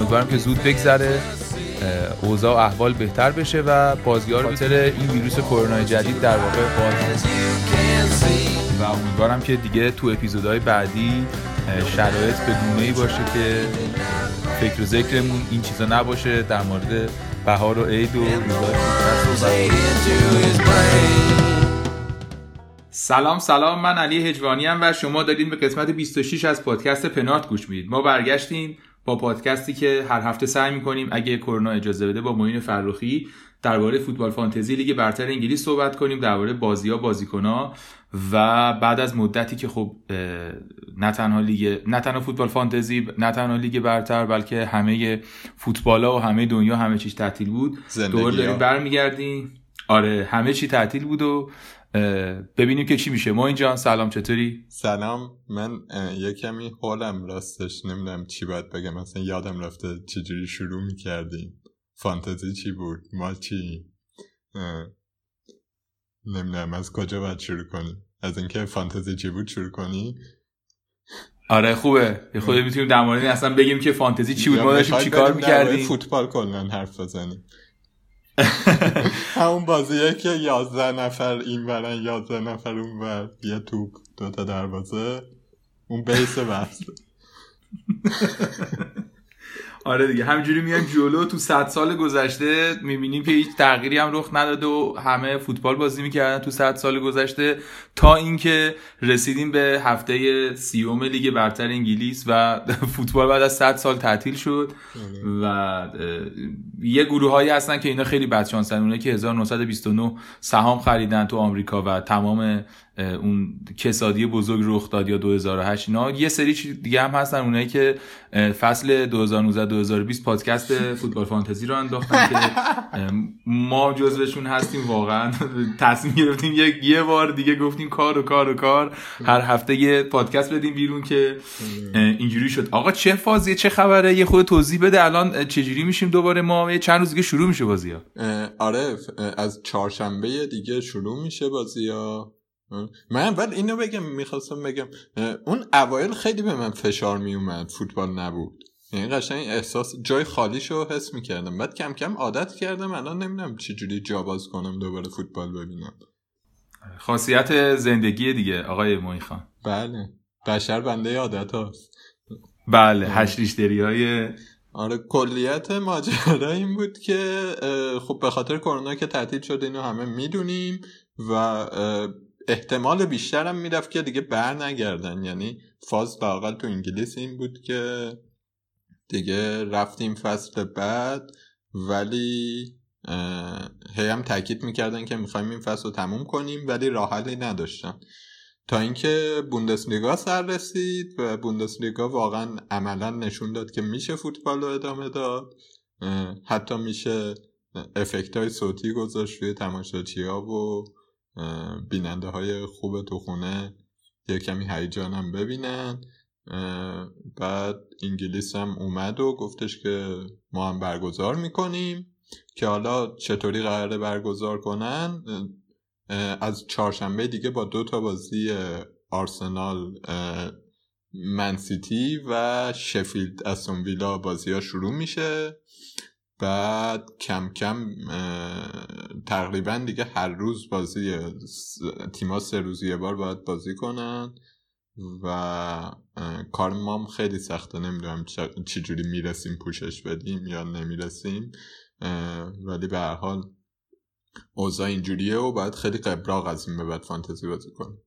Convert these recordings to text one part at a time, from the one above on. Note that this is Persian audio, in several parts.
امیدوارم که زود بگذره اوضاع احوال بهتر بشه و بازیار رو این ویروس کرونا جدید در واقع باز و امیدوارم که دیگه تو اپیزودهای بعدی شرایط به گونه باشه که فکر و ذکرمون این چیزا نباشه در مورد بهار و عید و سلام سلام. من علی هجوانی و شما دارید به قسمت 26 از پادکست پنارت گوش می‌دید. ما برگشتیم. با پادکستی که هر هفته سعی می‌کنیم اگه کرونا اجازه بده با معین فرخی درباره فوتبال فانتزی لیگ برتر انگلیس صحبت کنیم درباره بازی ها بازیکن ها و بعد از مدتی که خب نه تنها لیگ نه تنها فوتبال فانتزی نه تنها لیگ برتر بلکه همه فوتبال ها و همه دنیا همه چیز تعطیل بود. دور داریم برمیگردیم. آره همه چی تعطیل بود و ببینیم که چی میشه. ما اینجا سلام چطوری؟ سلام. من یه کمی حالم راستش نمی‌دونم چی باید بگم. مثلا یادم رفته چجوری شروع می‌کردیم فانتزی چی بود؟ ما چی؟ نمی‌دونم. از کجا باید شروع کنیم؟ از اینکه فانتزی چی بود شروع کنی؟ آره خوبه. یه خود می‌تونیم در مورد اصلا بگیم که فانتزی چی بود. ما داشتیم چیکار می‌کردیم؟ فوتبال کلا حرف بزنیم. همون بازیه که یازده نفر این برن یازده نفر اون بر یه توپ دوتا دروازه اون بیس بحث آره دیگه. همینجوری میان جلو تو صد سال گذشته می‌بینیم که هیچ تغییری هم رخ نداده و همه فوتبال بازی می‌کردن تو صد سال گذشته تا اینکه رسیدیم به هفته سیوم لیگ برتر انگلیس و فوتبال بعد از 100 سال تعطیل شد و یه گروه هایی هستن که اینا خیلی بدشانسن اونه که 1929 سهام خریدن تو آمریکا و تمام اون کسادی بزرگ رخ داد یا 2008 اینا. یه سری دیگه هم هستن اونایی که فصل 2019 2020 پادکست فوتبال فانتزی رو انداختن که ما جزوشون هستیم واقعا تصمیم گرفتیم یه یه بار دیگه گفتیم کار و کار و کار هر هفته یه پادکست بدیم بیرون که اینجوری شد. آقا چه فازیه چه خبره؟ یه خود توضیح بده الان چجوری میشیم دوباره؟ ما چند روز دیگه شروع میشه بازی ها. آره از چهارشنبه دیگه شروع میشه بازی ها. من بعد اینو بگم می‌خواستم بگم اون اوایل خیلی به من فشار میومد فوتبال نبود. یعنی قشنگ احساس جای خالیشو حس می‌کردم. بعد کم کم عادت کردم الان نمی‌دونم چجوری جا باز کنم دوباره فوتبال ببینم. خاصیت زندگی دیگه آقای موی خان. بله. بشر بنده عادت هاست. بله هشت های آره کلیت ماجرا این بود که خب به خاطر کرونا که تعطیل شده اینو همه می‌دونیم و احتمال بیشترم می‌رفت که دیگه بر نگردن یعنی فاز لاقل تو انگلیس این بود که دیگه رفتیم فصل بعد ولی هی هم تاکید می‌کردن که می‌خوایم این فصل رو تموم کنیم ولی راه حلی نداشتن. تا اینکه بوندسلیگا سر رسید و بوندسلیگا واقعا عملا نشون داد که میشه فوتبال رو ادامه داد. حتی میشه افکت های صوتی گذاشت روی تماشاچی ها و بیننده های خوب تو خونه یه کمی هیجانم ببینن. بعد انگلیس هم اومد و گفتش که ما هم برگزار می‌کنیم که حالا چطوری قراره برگزار کنن؟ از چهارشنبه دیگه با دو تا بازی آرسنال منسیتی و شفیلد استون ویلا بازی ها شروع میشه. بعد کم کم تقریبا دیگه هر روز بازی تیما سه روز یه بار باید بازی کنن و کار مام خیلی سخته. نمی‌دونم چجوری می‌رسیم پوشش بدیم یا نمی‌رسیم ولی به هر حال اوضاع اینجوریه و باید خیلی قبراغ از این به بعد فانتزی بازی کنیم.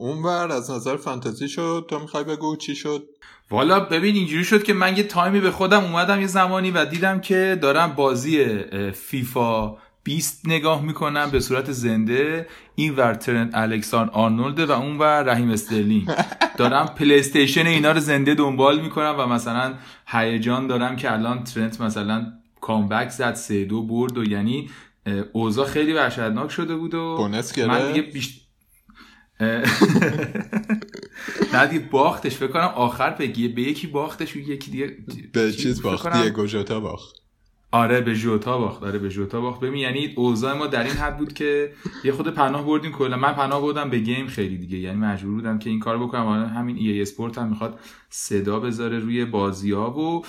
اونور از نظر فانتزی شد. تو می‌خوای بگو چی شد؟ والا ببین اینجوری شد که من یه تایمی به خودم اومدم یه زمانی و دیدم که دارم بازی فیفا 20 نگاه می‌کنم به صورت زنده. این ور ترنت الکساندر آرنولد و اون ور رحیم استرلینگ. دارم پلی استیشن اینا رو زنده دنبال می‌کنم و مثلا هیجان دارم که الان ترنت مثلا comeback زد سه دو برد و یعنی اوضاع خیلی وحشتناک شده بود و من دیگه بیشتر نه دیگه باختش فکر کنم آخر بگیه به یکی باختش و یکی دیگه به چیز باخت دیگه گوجوتا باخت. آره به جوتا باخت. آره به جوتا باخت. ببین یعنی اوضاع ما در این حد بود که یه خود پناه بردیم کلا. من پناه بردم به گیم خیلی دیگه. یعنی مجبور بودم که این کار بکنم. حالا همین ای اسپورت هم می‌خواد صدا بذاره روی بازی ها و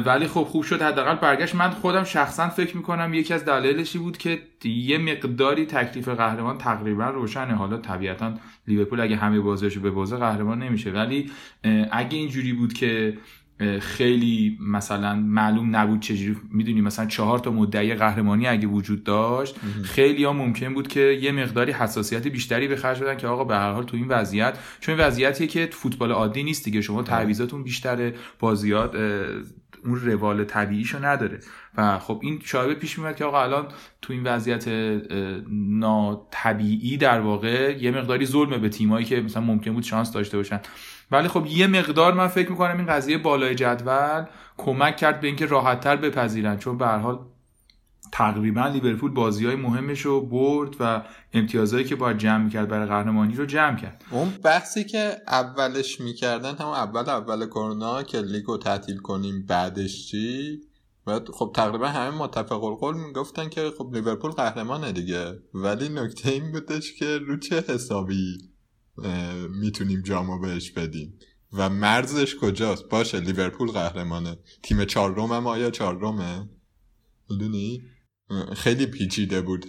ولی خب خوب شد. حداقل برگشت. من خودم شخصا فکر می‌کنم یکی از دلایلشی بود که یه مقداری تکلیف قهرمان تقریبا روشنه. حالا طبیعتا لیورپول اگه همه بازیاشو به بازه قهرمان نمیشه. ولی اگه اینجوری بود که خیلی مثلا معلوم نبود چجوری می‌دونی مثلا چهار تا مدعی قهرمانی اگه وجود داشت خیلی ها ممکن بود که یه مقداری حساسیت بیشتری به خرج بدن که آقا به هر حال تو این وضعیت چون این وضعیتیه که فوتبال عادی نیست دیگه شما تعویضاتون بیشتره بازیات اون روال طبیعیشو نداره. و خب این شایبه پیش میاد که آقا الان تو این وضعیت ناطبیعی در واقع یه مقداری ظلمه به تیمایی که مثلا ممکن بود شانس داشته باشن. ولی خب یه مقدار من فکر می‌کنم این قضیه بالای جدول کمک کرد به اینکه راحتتر بپذیرن. چون به حال تقریبا لیورپول بازی های مهمش رو برد و امتیازهایی که باید جمع می‌کرد برای قهرمانی رو جمع کرد. اون بحثی که اولش می‌کردن هم اول اول کرونا که لیگو تعطیل کنیم بعدش چی؟ بعد خب تقریبا همه متفق القول می‌گفتن که خب لیورپول قهرمانه دیگه. ولی نکته این بودش که رو چه حسابی؟ می‌تونیم جامو بهش بدیم. و مرزش کجاست؟ باشه لیورپول قهرمانه. تیم چهارم هم آیا چهارمه می‌دونی؟ خیلی پیچیده بود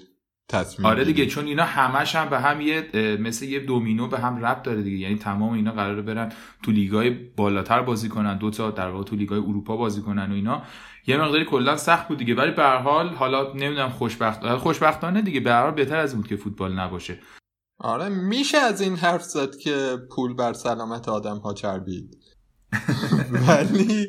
تصمیم آره دیگه چون اینا همش هم به هم یه مثل یه دومینو به هم ربط داره دیگه. یعنی تمام اینا قراره برن تو لیگای بالاتر بازی کنن دو تا در واقع تو لیگای اروپا بازی کنن و اینا. یه مقداری کلا سخت بود دیگه ولی به هر حال حالا نمی‌دونم خوشبخت خوشبختانه دیگه به هر حال بهتر از بود که فوتبال نباشه. آره میشه از این حرف زد که پول بر سلامت آدم ها چربید. ولی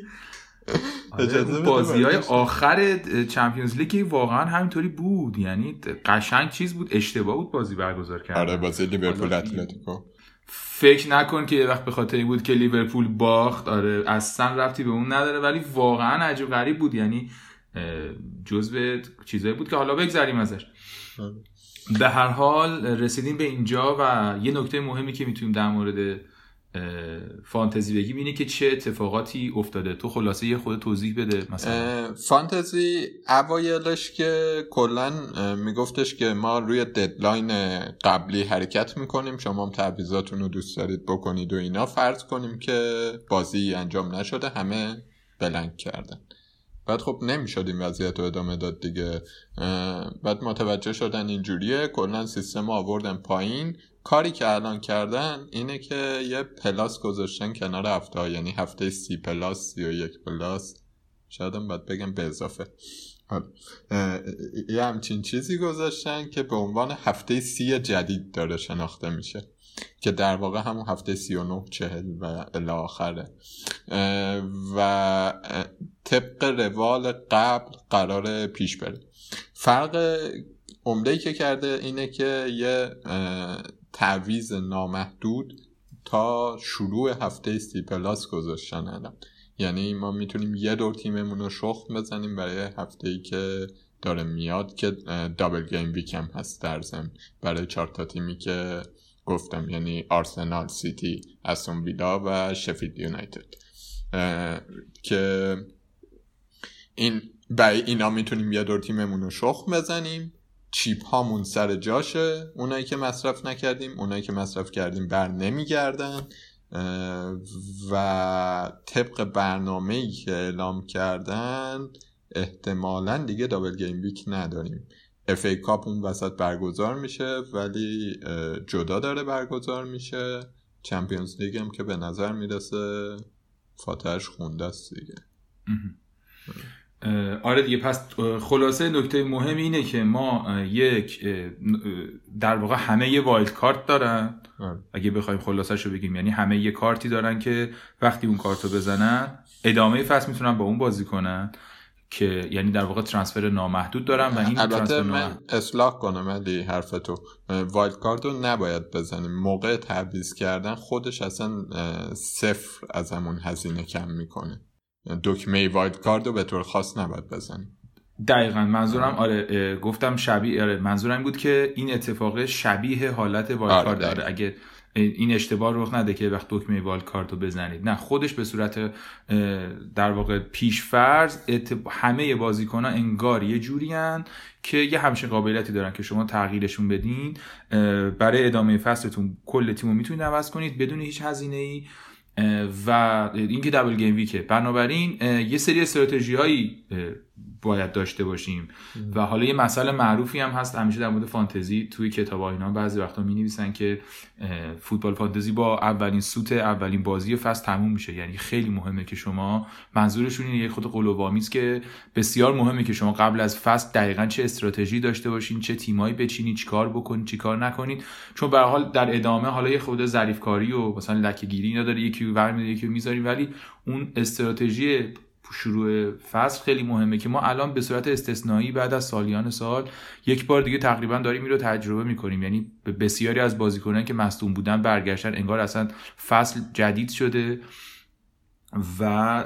آره بازی های آخر چمپیونز لیگ واقعا همینطوری بود. یعنی قشنگ چیز بود اشتباه بود بازی برگزار کرد آره بازی لیورپول اتلتیکو. فکر نکن که یه وقت به خاطر این بود که لیورپول باخت. آره اصلا رفتی به اون نداره ولی واقعا عجب غریب بود. یعنی جزء چیزایی بود که حالا بگذریم ازش. آره. به هر حال رسیدیم به اینجا و یه نکته مهمی که می‌تونیم در مورد فانتزی بگیم اینه که چه اتفاقاتی افتاده. تو خلاصه یه خود توضیح بده مثلا. فانتزی اوایلش که کلا میگفتش که ما روی deadline قبلی حرکت می‌کنیم شما هم تعویضاتون رو دوست دارید بکنید و اینا. فرض کنیم که بازی انجام نشده همه blank کردن. بعد خب نمی‌شد این وضعیت رو ادامه داد دیگه. بعد متوجه شدن اینجوریه کلا سیستم آوردن پایین. کاری که الان کردن اینه که یه plus گذاشتن کنار هفته یعنی هفته سی plus سی و یک plus. شاید باید بگم به اضافه. یه همچین چیزی گذاشتن که به عنوان هفته سی جدید داره شناخته میشه. که در واقع همون هفته سی و نه چهل و الاخره و طبق روال قبل قرار پیش بره. فرق عمده که کرده اینه که یه تعویز نامحدود تا شروع هفته سی پلاس گذاشتن الان. یعنی ما می‌تونیم یه دور تیممون رو شخم بزنیم برای هفته ای که داره میاد که دابل گیم ویک هم هست در زم برای چهار تا تیمی که گفتم یعنی آرسنال سیتی استون ویلا و شفید یونایتد. که این برای اینا می‌تونیم یه دور تیممون رو شخم بزنیم. چیپ هامون سر جاشه. اونایی که مصرف نکردیم اونایی که مصرف کردیم بر نمیگردن. و طبق برنامه ای که اعلام کردن احتمالا دیگه double gameweek نداریم. FA Cup اون وسط برگزار میشه ولی جدا داره برگزار میشه. Champions League هم که به نظر می‌رسه فاتحش خونده است دیگه. آره دیگه پس خلاصه نکته مهم اینه که ما یک در واقع همه یه wildcard دارن. آره. اگه بخوایم خلاصه رو بگیم یعنی همه یه کارتی دارن که وقتی اون کارت رو بزنن ادامه فصل می‌تونن با اون بازی کنن. که یعنی در واقع transfer نامحدود دارن و این البته من اصلاح کنم علی حرف تو. wildcard رو نباید بزنیم. موقع تعویض کردن خودش اصلا صفر از همون هزینه کم می‌کنه. دکمه wildcard رو به طور خاص نباید بزنیم. دقیقا منظورم آره گفتم شبیه آره منظورم بود که این اتفاق شبیه حالت wildcard آره. اگه این اشتباه رخ نده که وقت دکمه وال کارتو بزنید. نه خودش به صورت در واقع پیش فرض همه بازیکنان انگار یه جورین که یه همچین قابلیتی دارن که شما تغییرشون بدین. برای ادامه فصلتون کل تیمو می‌تونید عوض کنید بدون هیچ هزینه ای و اینکه دبل گیم ویکه بنابراین یه سری استراتژی هایی باید داشته باشیم. و حالا یه مسئله معروفی هم هست همیشه در مورد فانتزی توی کتاب اینا بعضی وقتا می نویسن که فوتبال فانتزی با اولین سوت اولین بازی فصل تموم میشه. یعنی خیلی مهمه که شما منظورشون اینه یه خود قلوبامیز که بسیار مهمه که شما قبل از فصل دقیقا چه استراتژی داشته باشین چه تیمایی بچینید چیکار بکنید چیکار نکنید چون به حال در ادامه حالا یه خود ظریف کاری و مثلا لکه گیری اینا داره یکی برمی‌داره یکی می‌ذاریم. ولی اون استراتژی شروع فصل خیلی مهمه که ما الان به صورت استثنایی بعد از سالیان سال یک بار دیگه تقریبا داریم این رو تجربه می‌کنیم یعنی بسیاری از بازیکنان که مصدوم بودن برگشتن انگار اصلا فصل جدید شده و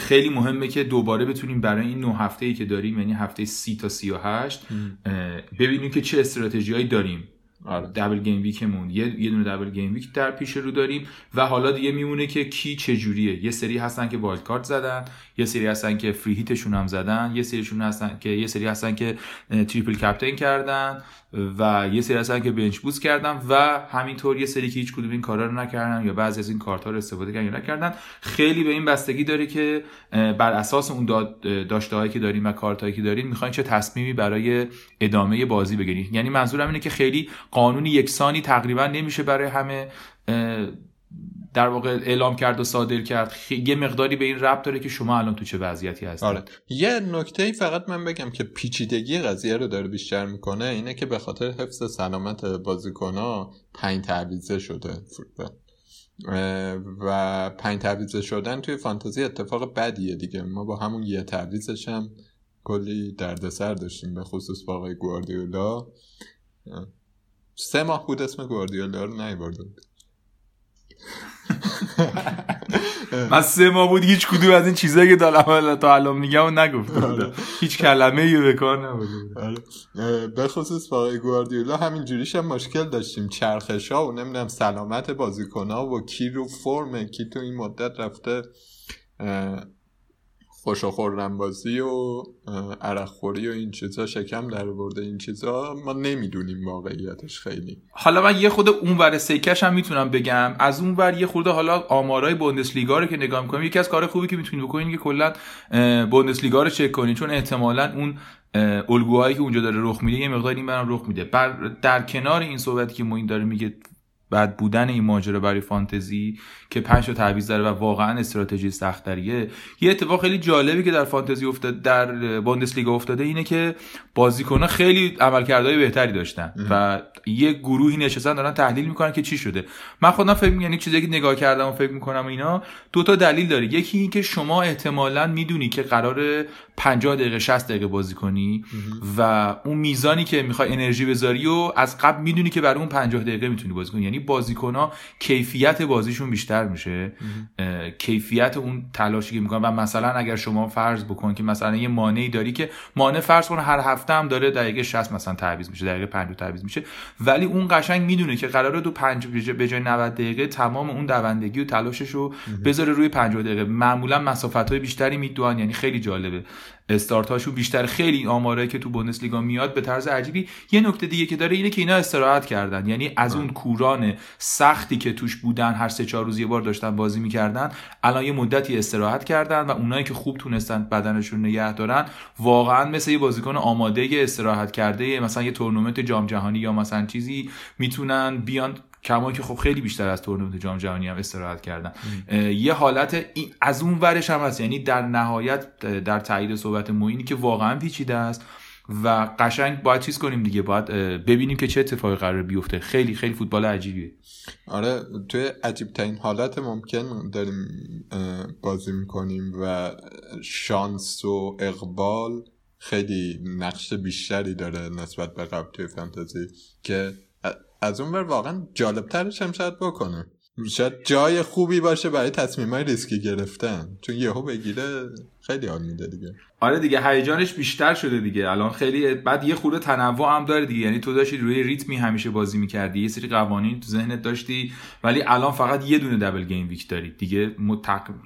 خیلی مهمه که دوباره بتونیم برای این نه هفته ای که داریم یعنی هفته سی تا سی و هشت ببینیم که چه استراتژی داریم. double game week مون یه یه دونه double game week در پیش رو داریم و حالا دیگه میمونه که کی چه جوریه یه سری هستن که wildcard زدن یه سری هستن که فری هیتشون هم زدن یه سریشون هستن که یه سری هستن که تریپل کپتین کردن. و یه سری هستن که بنچ بوست کردن و همینطور یه سری که هیچ کدوم این کارا رو نکردن یا بعضی از این کارت ها رو استفاده کردن یا نکردن خیلی به این بستگی داره که بر اساس اون داشته هایی که داریم و کارت هایی که داریم می‌خواین چه تصمیمی برای ادامه بازی بگیرید یعنی منظورم اینه که خیلی قانون یکسانی تقریبا نمیشه برای همه در واقع اعلام کرد و صادر کرد. یه مقداری به این ربط داره که شما الان تو چه وضعیتی هستید. آره. یه نکته فقط من بگم که پیچیدگی قضیه رو داره بیشتر می‌کنه اینه که به خاطر حفظ سلامت بازیکنها پنج تعویضه شده. و پنج تعویضه شدن توی فانتزی اتفاق بدیه دیگه. ما با همون یه تعویضش هم کلی دردسر داشتیم به خصوص با آقای گواردیولا. سه ماه بود اسم گواردیولا رو نیورده بود من سه ماه بود هیچ کدوم از این چیزایی که دارم تا الان میگم و نگفتم آره. هیچ کلمه یه به کار نبوده آره. به خصوص با گواردیولا همین جوریش هم مشکل داشتیم چرخش ها و نمی‌دونم سلامت بازیکن ها و کی رو فرمه کی تو این مدت رفته خوش و بازی و عرق خوری و این چیزا شکم در برده این چیزا. ما نمی‌دونیم واقعیتش خیلی. حالا من یه خود اون ور سیکش هم می‌تونم بگم. از اون ور یه خورده حالا آمارای بوندسلیگا رو که نگاه می‌کنیم یکی از کار خوبی که می‌تونید بکنید که کلا بوندسلیگا رو چک کنید چون احتمالا اون الگوهایی که اونجا داره رخ میده یه مقدار این برام رخ میده. بر در کنار این صحبتی که این داره میگه بعد بودن این ماجرا برای فانتزی که پنج تا تعویض داره و واقعا استراتژی سختریه یه اتفاق خیلی جالبی که در فانتزی افتاد در بوندسلیگا افتاده اینه که بازیکن‌ها خیلی عملکردهای بهتری داشتن و یه گروهی نشستن دارن تحلیل می‌کنن که چی شده. من خودم فکر یعنی چیزی که نگاه کردم و فکر می‌کنم اینا دو تا دلیل داره. یکی این که شما احتمالا می‌دونی که قرار 50 دقیقه 60 دقیقه بازی کنی و اون میزانی که می‌خوای انرژی بذاری و از قبل می‌دونی که برای اون 50 دقیقه می‌تونی بازی کنی. یعنی بازیکن‌ها کیفیت بازیشون بیشتر میشه. کیفیت اون تلاشی که می‌کنن. و مثلا اگر شما فرض بکن که مثلا یه مانعی داری که مانع فرض کن هر هفته هم داره دقیقه 60 مثلا تعویض میشه دقیقه 50 تعویض میشه. ولی اون قشنگ می‌دونه که قراره تو 5 به جای 90 دقیقه تمام اون دوندگی و تلاشش رو بذاره روی 50 دقیقه. معمولا مسافت های بیشتری میدوان. یعنی خیلی جالبه. استارت هاشون بیشتر خیلی آماره که تو بوندسلیگا میاد به طرز عجیبی. یه نکته دیگه که داره اینه که اینا استراحت کردن. یعنی از اون کوران سختی که توش بودن هر سه چهار روز یه بار داشتن بازی می‌کردن الان یه مدتی استراحت کردن و اونایی که خوب تونستن بدنشون نگه دارن واقعا مثل یه بازیکن آماده استراحت کرده مثلا یه تورنمنت جام جهانی یا مثلا چیزی می‌تونن بیان کما که خب خیلی بیشتر از تورنمنت جام جهانی هم استراحت کردن. یه حالت از اون ورش هم هست. یعنی در نهایت در تایید صحبت موینی که واقعا پیچیده است و قشنگ باید چیز کنیم دیگه. باید ببینیم که چه اتفاقی قرار بیفته. خیلی خیلی فوتبال عجیبیه. آره توی عجیب ترین حالت ممکن داریم بازی می‌کنیم و شانس و اقبال خیلی نقش بیشتری داره نسبت به قبل توی فانتزی که از اون ور واقعا جالب ترش هم شاید بکنه. شاید جای خوبی باشه برای تصمیم های ریسکی گرفتن. چون یهو بگیره خیلی حال میده دیگه. آره دیگه هیجانش بیشتر شده دیگه. الان خیلی بعد یه خورده تنوع هم داره دیگه. یعنی تو داشتی روی ریتمی همیشه بازی می‌کردی یه سری قوانین تو ذهنت داشتی ولی الان فقط یه دونه دبل گیم ویک داری. دیگه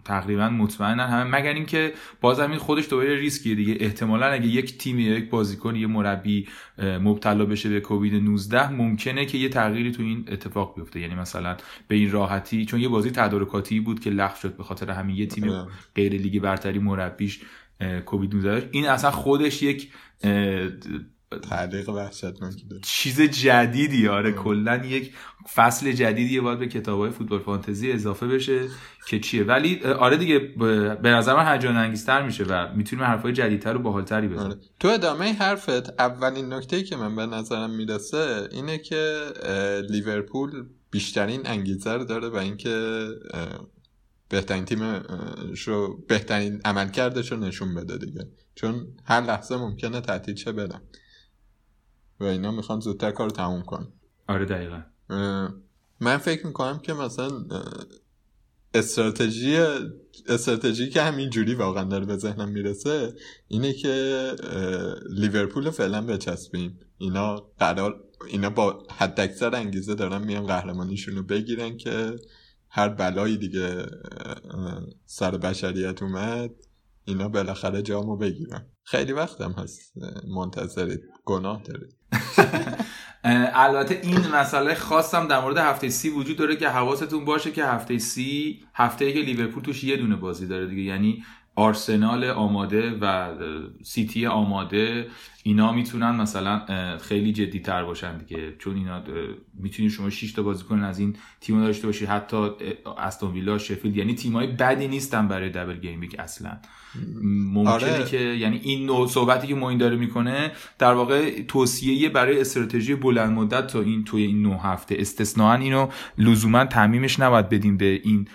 تقریبا مطمئنا همه مگر اینکه بازم این خودش دوباره ریسکیه دیگه. احتمالا اگه یک تیم یک بازیکن یه مربی مبتلا بشه به کووید 19 ممکنه که یه تغییری تو این اتفاق بیفته. یعنی مثلا به این راحتی چون یه بازی تدارکاتی بود که لغو شد به خاطر همین یه تیم آره. غیر لیگ برتری مربیش کووید 19 این اصلا خودش یک تعلیق وحشتناک چیز جدیدی آره کلا یک فصل جدیدی باید به کتابای فوتبال فانتزی اضافه بشه که چیه. ولی آره دیگه به نظر من هیجان انگیزتر میشه و می‌تونیم حرفای جدیدتر و باحالتری بزنیم. آره. تو ادامه حرفت اولین نکته که من به نظرم می‌رسه اینه که لیورپول بیشترین انگیزه رو داره و اینکه بهترین تیم شو بهترین عملکردش رو نشون بده دیگه. چون هر لحظه ممکنه تعطیل چه بدن و اینا می‌خوان زودتر کار تموم کن آره دقیقا. من فکر می‌کنم که مثلا استراتژی استراتژی که همین جوری واقعا داره به ذهنم می‌رسه اینه که لیورپول فعلا بچسبیم. اینا قرار اینا با حد اکثر انگیزه دارن میان قهرمانیشون رو بگیرن که هر بلایی دیگه سر بشریت اومد اینا بالاخره جامو بگیرن. خیلی وقتم هست منتظرید گناه دارید البته این مسئله خاصم در مورد هفته سی وجود داره که حواستون باشه که هفته سی هفته که لیورپول توش یه دونه بازی داره دیگه. یعنی آرسنال آماده و سیتی آماده اینا می‌تونن مثلا خیلی جدی تر باشن دیگه. چون اینا می‌تونید شما 6 تا بازیکن از این تیم داشته باشید حتی استون ویلا شفیلد یعنی تیمای بدی نیستن برای double game week اصلا. ممکنه آره. که یعنی این نوع صحبتی که موین داره می‌کنه در واقع توصیه برای استراتژی بلند مدت تا این توی این نه هفته. استثنائا اینو لزوما تعمیمش نباید بدیم به این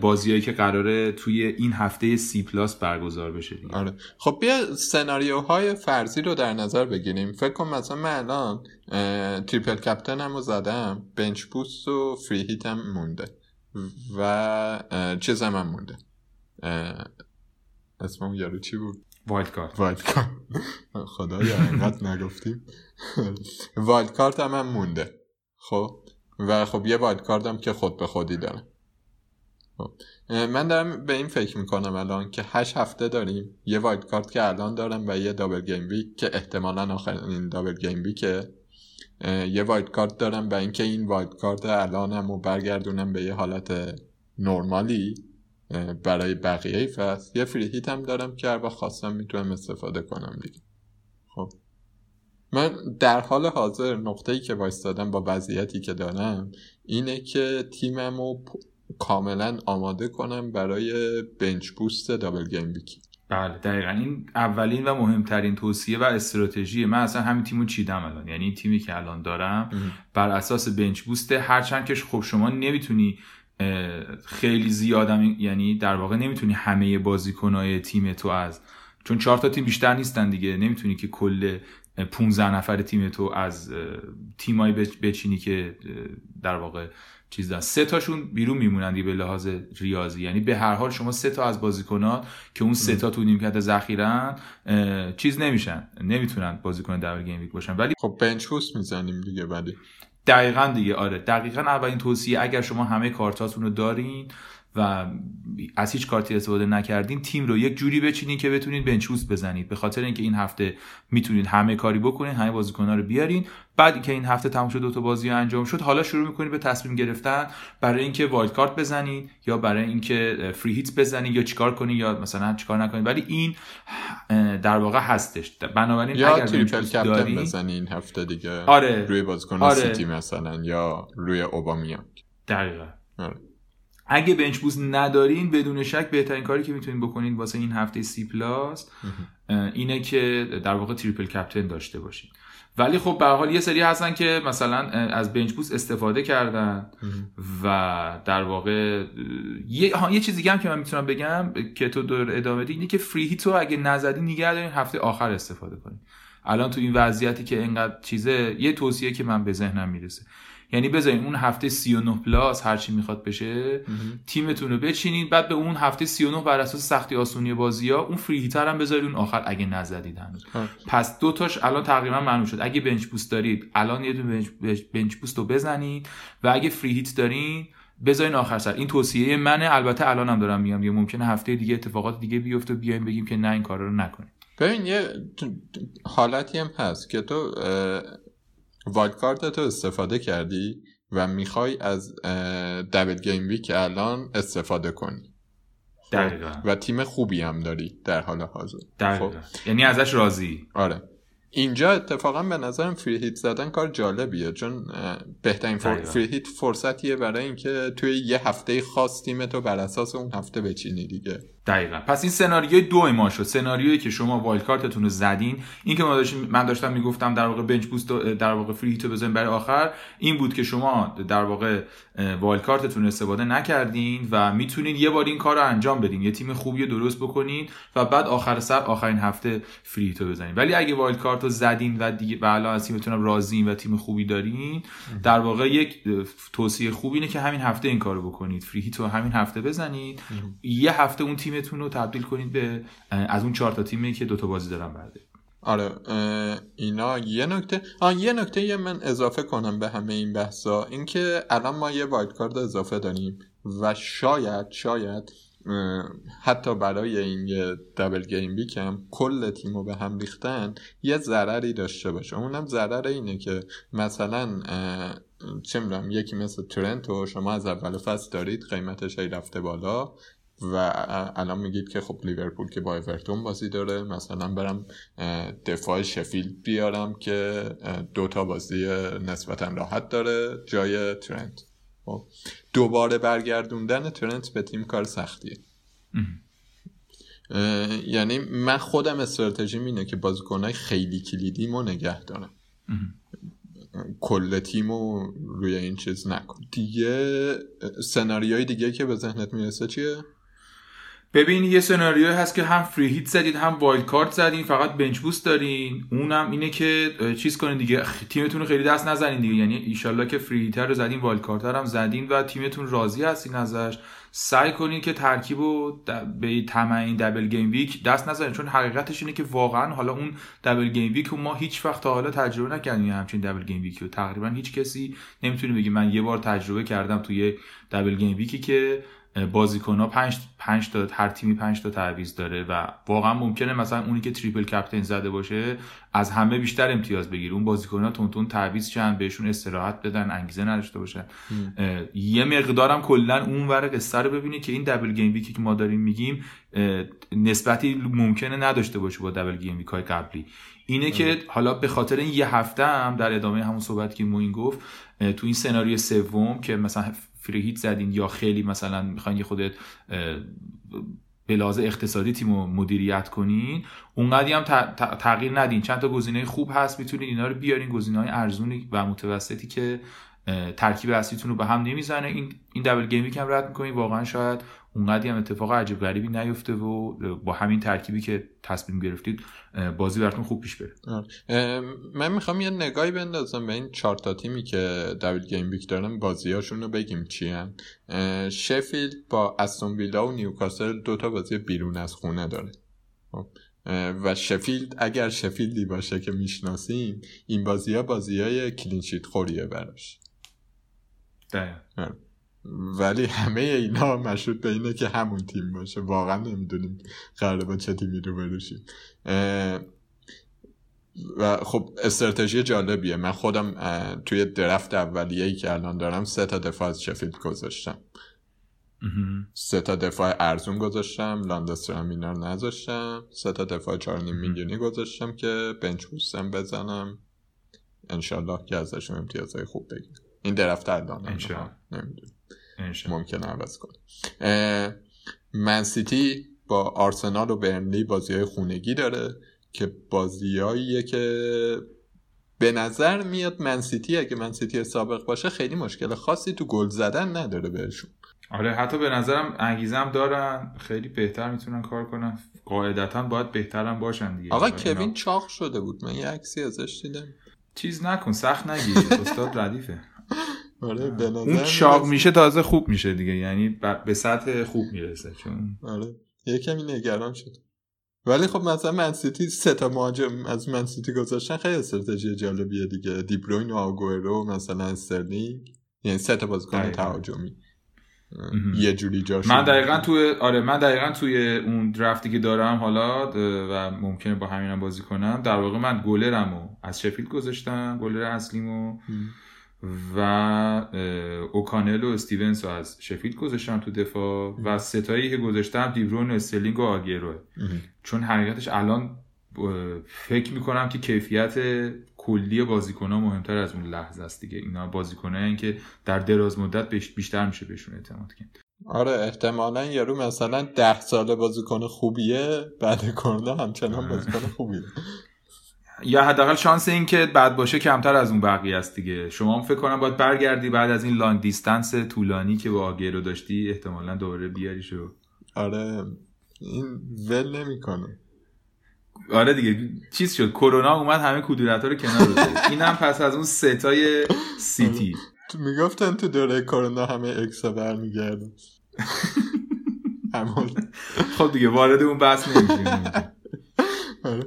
بازیایی که قراره توی این هفته سی plus برگزار بشه آره. خب بیا سناریوهای فرضی رو در نظر بگیریم. فکر کنم مثلا من الان triple captain هم رو زدم bench boost و free hit هم مونده و چیز هم, مونده. اسم اون یارو چی بود؟ wildcard wildcard خدایا اینقدر نگفتیم. wildcard هم, هم مونده. خب؟ و خب یه wildcard هم که خود به خودی دارم. من دارم به این فکر می‌کنم الان که هشت هفته داریم یه wildcard که الان دارم و یه double game week که احتمالا آخرین double game week ه. یه wildcard دارم و اینکه این wildcard الانم رو برگردونم به یه حالت نرمالی برای بقیه فصل. یه free hit هم دارم که هر خواستم می‌تونم استفاده کنم دیگه. خب. من در حال حاضر نقطه ای که وایستادم با وضعیتی که دارم اینه که تیمم رو کاملا آماده کنم برای bench boost double game week ی. بله دقیقا. این اولین و مهمترین توصیه و استراتژی من اصلا همین تیمو چیدم الان. یعنی این تیمی که الان دارم بر اساس بنچ بوسته هرچند که خب شما نمی‌تونی خیلی زیادم یعنی در واقع نمی‌تونی همه بازیکنهای تیم تو از چون چهار تا تیم بیشتر نیستن دیگه. نمی‌تونی که کل 15 نفر تیم تو از تیمایی بچینی که در واقع چیز دارن. سه تاشون بیرون میمونن به لحاظ ریاضی. یعنی به هر حال شما سه تا از بازیکنات که اون سه تا تو نیمکت ذخیرن چیز نمیشن. نمی‌تونن بازیکن double game week باشن. ولی خب bench می‌زنیم دیگه ولی دقیقا دیگه آره. دقیقا اولین توصیه اگر شما همه کارتاتون رو دارین و از هیچ کارتی استفاده نکردین تیم رو یک جوری بچینین که بتونید bench boost بزنید. به خاطر اینکه این هفته می‌تونید همه کاری بکنین همه بازیکن‌ها رو بیارین. بعد که این هفته تموم شد دو تا بازی انجام شد حالا شروع می‌کنید به تصمیم گرفتن برای اینکه wildcard بزنید یا برای اینکه free hit بزنید یا چیکار کنید یا مثلا چیکار نکنید. ولی این در واقع هستش. بنابراین یا اگر triple captain بزنید این هفته دیگه. آره. روی بازیکن آره. سیتی مثلا یا روی اوبامیانگ دقیقاً. آره. اگه bench boost ندارین بدون شک بهترین کاری که می‌تونین بکنین واسه این هفته سی plus اینه که در واقع triple captain داشته باشین. ولی خب به حال یه سری هستن که مثلا از bench boost استفاده کردن و در واقع یه, یه چیز دیگه هم که من می‌تونم بگم که تو دور ادامه دی اینه که فری هیتو اگه نزدین نگه دارین هفته آخر استفاده کنین. الان تو این وضعیتی که اینقدر چیزه یه توصیه که من به ذهنم می‌رسه. یعنی بذارین اون هفته 39 پلاس هر چی می‌خواد بشه تیمتون رو بچینین بعد به اون هفته 39 بر اساس سختی آسونی بازی ها اون فری هیتر هم بذارید اون آخر اگه نزدید هنوز. پس دو تاش الان تقریبا معلوم شد. اگه بنچ بوست دارید الان یه دونه bench boost رو بزنید و اگه free hit دارین بذارین آخر سر. این توصیه منه. البته الانم دارم میگم یه ممکنه هفته دیگه اتفاقات دیگه بیفته بیایم بگیم که نه این کارا رو نکنید ببین یه حالتی هم هست که تو wildcard تو استفاده کردی و می‌خوای از double game week الان استفاده کنی. دقیقا. و تیم خوبی هم داری در حال حاضر. دقیقا. یعنی ازش راضی. آره. اینجا اتفاقا به نظرم free hit زدن کار جالبیه چون بهترین fr... free hit فرصتیه برای اینکه توی یه هفته خاص تیمتو بر اساس اون هفته بچینی دیگه. دقیقا. پس این سناریوی دو ما شد. سناریویی که شما wildcard تون رو زدین این که من داشتم می‌گفتم در واقع bench boost در واقع free hit و بزنین برای آخر این بود که شما در واقع wildcard تون استفاده نکردین و می‌تونین یه بار این کار رو انجام بدین. یه تیم خوبی درست بکنین و بعد آخر سر آخرین هفته free hit و بزنین. ولی اگه wildcard رو زدین و دیگه و الان از تیمتون راضیین و تیم خوبی دارین در واقع یک توصیه خوبی اینه که همین هفته این کارو بکنید. free hit و همین هفته بزنید. یه هفته اون تیم تیمتون رو تبدیل کنید به از اون چهار تا تیمی که دوتا بازی دارن برده آره اینا یه نکته آه یه نکته یه من اضافه کنم به همه این بحثا. اینکه الان ما یه wildcard اضافه داریم و شاید شاید حتی برای این یه دبل گیم بیک هم کل تیم رو به هم ریختن یه ضرری داشته باشه. اونم ضرر اینه که مثلا چه می‌دونم یکی مثل ترنتو شما از اول فصل دارید قیمتش رفته بالا. و الان میگید که خب لیورپول که با اورتون بازی داره مثلا برم دفاع شفیلد بیارم که دوتا بازی نسبتا راحت داره جای ترنت. خب دوباره برگردوندن ترنت به تیم کار سختیه. یعنی من خودم استراتژی اینه که بازیکنهای خیلی کلیدیمو نگه دارم. کل تیمو روی این چیز نکن. دیگه سناریوی دیگه که به ذهنت می‌رسه چیه؟ ببین یه سناریو هست که هم free hit زدید هم wildcard زدین فقط bench boost دارین. اونم اینه که چیز کنین دیگه. تیمتون رو خیلی دست نزنین دیگه. یعنی ایشالله که free hit رو زدین wildcard هم زدین و تیمتون راضی هستین ازش. سعی کنین که ترکیب رو به تمام double game week دست نزنین. چون حقیقتش اینه که واقعا حالا اون double game week رو ما هیچ وقت تا حالا تجربه نکردیم. همچین double game week رو. تقریبا هیچ کسی نمی‌تونه بگه من یه بار تجربه کردم توی double game week ی که بازیکن ها پنج, پنج تا هر تیمی پنج تا تعویض داره و واقعا ممکنه مثلا اونی که triple captain زده باشه از همه بیشتر امتیاز بگیره. اون بازیکن ها تون تون تعویض چند؟ بهشون استراحت بدن انگیزه نداشته باشن. یه مقدارم کلا اون ور قصه رو ببینی که این دبل گیم ویکی که ما داریم میگیم نسبتی ممکنه نداشته باشه با دبل گیم ویک های قبلی. اینه که حالا به خاطر این یه هفته هم در ادامه همون صحبت که موین گفت تو این سناریو سوم که مثلا فری زدین یا خیلی مثلا می‌خواین یه خودت به لحاظ اقتصادی تیم رو مدیریت کنین اونقدی هم تغییر ندین. چند تا گزینه خوب هست می‌تونین اینا رو بیارین. گزینه های ارزونی و متوسطی که ترکیب اصلیتون رو به هم نمی‌زنه. این این دبل گیمی که هم رد می‌کنین واقعا شاید اونقدی هم اتفاق عجیب غریبی نیفته و با همین ترکیبی که تصمیم گرفتید بازی براتون خوب پیش بره. من می‌خوام یه نگاهی بندازم به این چهار تا تیمی که دبل گیم ویک دارن بازیاشون رو بگیم چی هم. شفیلد با استون ویلا و نیوکاسل دو تا بازی بیرون از خونه داره. خب، و شفیلد اگر شفیلدی باشه که می‌شناسیم این بازی ها بازی های کلینشیت خوریه براش. ولی همه اینا مشروط به اینه که همون تیم باشه. واقعا نمی‌دونیم قراره با چه تیمی رو بروشیم و خب استراتژی جالبیه. من خودم توی درفت اولیه ای که الان دارم سه تا دفاع از شفیلد گذاشتم. سه تا دفاع ارزون گذاشتم لاندسترام اینا رو نذاشتم. سه تا دفاع چهار نیم میلیونی گذاشتم که بنچ بوستم بزنم. انشالله که ازشون امتیازهای خوب بگیرم. این درفت الان نمی‌دونم. ممکنه عوض کنه منسیتی با آرسنال و برنلی بازی های خونگی داره که بازیاییه که به نظر میاد منسیتی اگه منسیتی سابق باشه خیلی مشکل خاصی تو گل زدن نداره بهشون. آره حتی به نظرم انگیزم دارن خیلی بهتر می‌تونن کار کنن. قاعدتا باید بهترم باشن دیگه. آقا کوین چاق شده بود من یه عکسی ازش دیدم. چیز نکن سخت نگیر. استاد ردیفه. آره به نظر اون چاق میشه تازه خوب میشه دیگه یعنی به سطح خوب می‌رسه چون آره یه کمی نگران شد. ولی خب مثلا منسیتی سه تا مهاجم از منسیتی گذاشتن خیلی استراتژی جالبیه دیگه. دیبروین و آگورو مثلا استرلینگ. یعنی سه تا بازیکن تهاجمی. یه جوری جاش من دقیقا توی آره من دقیقا توی اون درفتی که دارم حالا و ممکنه با همینم بازی کنم در واقع من گلرمو از شفیلد گذاشتم گلر اصلیمو. و اوکانل و استیونز رو از شفیلد گذاشتم تو دفاع و سه تایی که گذاشتم دیبرون و استرلینگ و آگیروه. چون حقیقتش الان فکر می‌کنم که کیفیت کلی بازیکن ها مهمتر از اون لحظه است دیگه. اینا بازیکن که در دراز مدت بیشتر میشه بهشون اعتماد کرد. آره احتمالا یارو مثلا ده ساله بازیکن خوبیه بعد کرونا همچنان بازیکن خوبیه. یا حداقل شانس این که بعد باشه کمتر از اون بقیه است دیگه. شما هم فکر کنم باید برگردی بعد از این long distance طولانی که با رو داشتی احتمالا دوباره بیاری شو آره این ول نمی‌کنه. آره دیگه چیز شد کرونا اومد همه کدورت ها رو کنار رو این هم پس از اون سه تای سیتی. تو می‌گفتن تو دوره کرونا همه ex ا برمیگردن. خب دیگه وارد اون بحث نمیشیم. آره.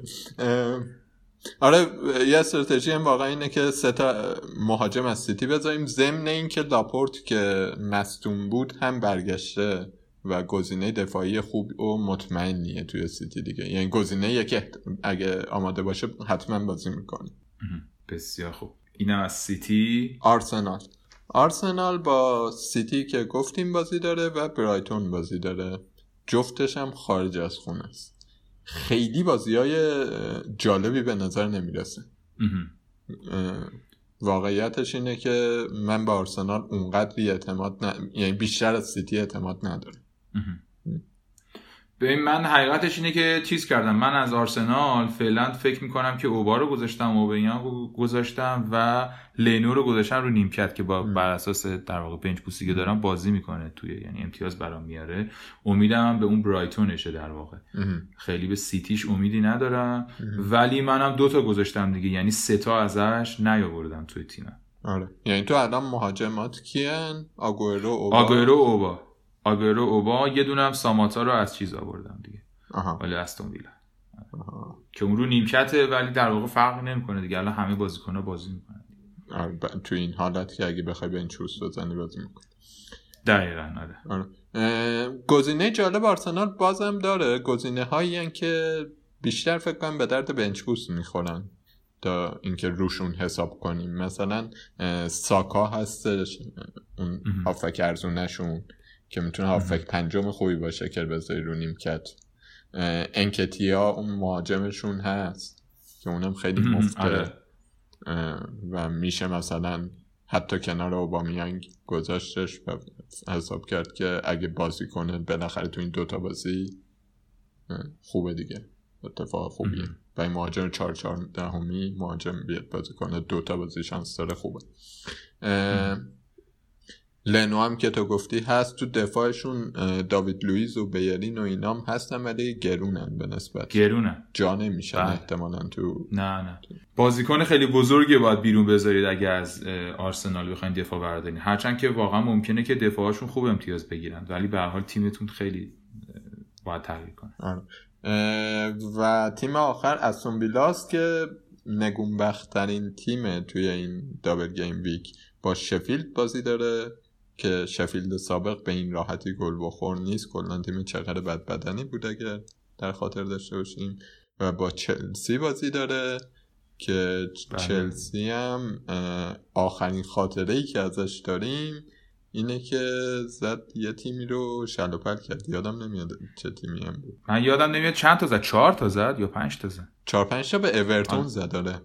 آره یه استراتژی هم واقعا اینه که سه تا مهاجم از سیتی بذاریم. ضمن اینکه لاپورت که مصدوم بود هم برگشته و گزینه دفاعی خوب و مطمئنیه توی سیتی دیگه. یعنی گزینه که اگه آماده باشه حتما بازی می‌کنه. بسیار خوب. این از سیتی؟ آرسنال. آرسنال با سیتی که گفتیم بازی داره و برایتون بازی داره. جفتش هم خارج از خونه است. خیلی بازی های جالبی به نظر نمی‌رسه. واقعیتش اینه که من به آرسنال اونقدری اعتماد ن... یعنی بیشتر از سیتی اعتماد ندارم. ببین من حقیقتش اینه که چیز کردم. من از آرسنال فعلا فکر می‌کنم که اوبا رو گذاشتم اوبیان گذاشتم و لینو رو گذاشتم رو نیمکت که با بر اساس در واقع پنج پوستی که دارم بازی می‌کنه توی یعنی امتیاز برام میاره. امیدم به اون برایتونشه در واقع. خیلی به سیتیش امیدی ندارم. ولی منم دوتا گذاشتم دیگه یعنی سه تا ازش نیاوردم توی تیمم. آره. یعنی تو الان مهاجمات کیان؟ آگورو اوبا؟ آگورو اوبا. آگورو اوبا یه دونم ساماتا رو از چیز آوردم دیگه. ولی استون ویلا. که اون رو نیمکته ولی در واقع فرق نمی‌کنه دیگه. الان همه بازیکن‌ها بازی می‌کنن. آره تو این حالت که اگه بخوای به این چوس بزنی بازی می‌کنه دقیقا آره, آره. گزینه جالب آرسنال بازم داره. گزینه هایی که بیشتر فکر کنم به درد بنچ بوست می‌خورن تا اینکه روشون حساب کنیم. مثلا ساکا هستش اون هافک ارزونشون که می‌تونه هافک پنجم خوبی باشه که بذاری رو نیمکت. انکتیا اون مهاجمشون هست که اونم خیلی مفته. آره. و میشه مثلا حتی کنار اوبامیانگ گذاشتش و حساب کرد که اگه بازی کنه بالاخره تو این دوتا بازی خوبه دیگه. اتفاق خوبیه. و این مهاجم چار چار دهمی مهاجم بیاد بازی کنه دوتا بازی شانس داره خوبه. لنو هم که تو گفتی هست تو دفاعشون داوید لویز و بیرین و اینام هستن ولی گرونن به نسبت. گرونن جا نمیشن بله. احتمالا تو نه نه. بازیکن خیلی بزرگی باید بیرون بذارید اگه از آرسنال بخواین دفاع بردارین. هرچند که واقعا ممکنه که دفاعشون خوب امتیاز بگیرن ولی به حال تیمتون خیلی باید تغییر کنه. آره. و تیم آخر استون ویلاست که نگونبختترین تیم توی این دابل گیم ویک. با شفیلد بازی داره. که شفیلد سابق به این راحتی گل بخور نیست. کلا تیم چقدر بد بدنی بود اگر در خاطر داشته باشیم. و با چلسی بازی داره که بله. چلسی هم آخرین خاطره ای که ازش داریم اینه که زد یه تیمی رو شلوپل کرد. یادم نمیاد چه تیمی هم بود. من یادم نمیاد چند تا زد؟ چهار تا زد یا پنج تا زد؟ چهار پنج تا به اورتون زد داره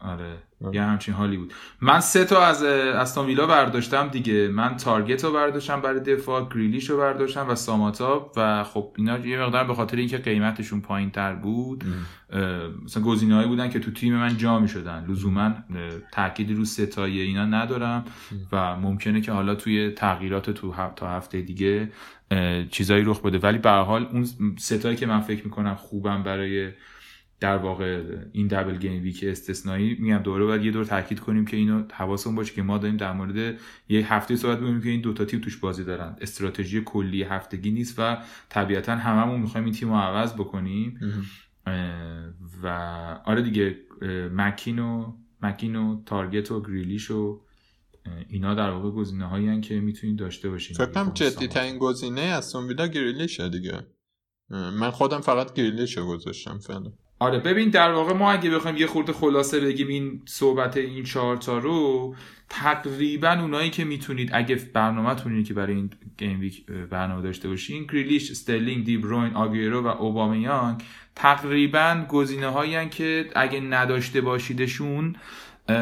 آره. یه همچین حالی بود. من سه تا از استون ویلا برداشتم دیگه. من تارگت رو برداشتم برای دفاع گریلیش رو برداشتم و ساماتا و خب اینا یه مقدار به خاطر اینکه قیمتشون پایین تر بود مثلا گزینه‌هایی بودن که تو تیم من جا شدن لزوما تاکیدی رو ستایی اینا ندارم و ممکنه که حالا توی تغییرات تو تا هفته دیگه چیزایی رخ بده. ولی به حال اون ستایی که من فکر می‌کنم خوبم برای در واقع این دبل گیم ویک استثنایی میگم دوره باید یه دور تاکید کنیم که اینو حواسمون باشه که ما داریم در مورد یه هفته صحبت می‌کنیم که این دو تا تیم توش بازی دارن. استراتژی کلی هفتگی نیست و طبیعتا هممون می‌خوایم این تیم رو عوض بکنیم. و آره دیگه مک‌گین و مک‌گین و تارگت و گریلیش و اینا در واقع گزینه هایی که می‌تونید داشته باشین. فکر کنم جدی ترین گزینه از ویلا گریلیشه دیگه. من خودم فقط گریلیش رو گذاشتم فعلا. آره ببین در واقع ما اگه بخوایم یه خورده خلاصه بگیم این صحبت این چهار تا رو تقریبا اونایی که می‌تونید اگه برنامه تونید که برای این game week برنامه داشته باشین گریلیش استرلینگ دی بروین آگیرو و اوبامیانگ تقریبا گزینه هایی که اگه نداشته باشیدشون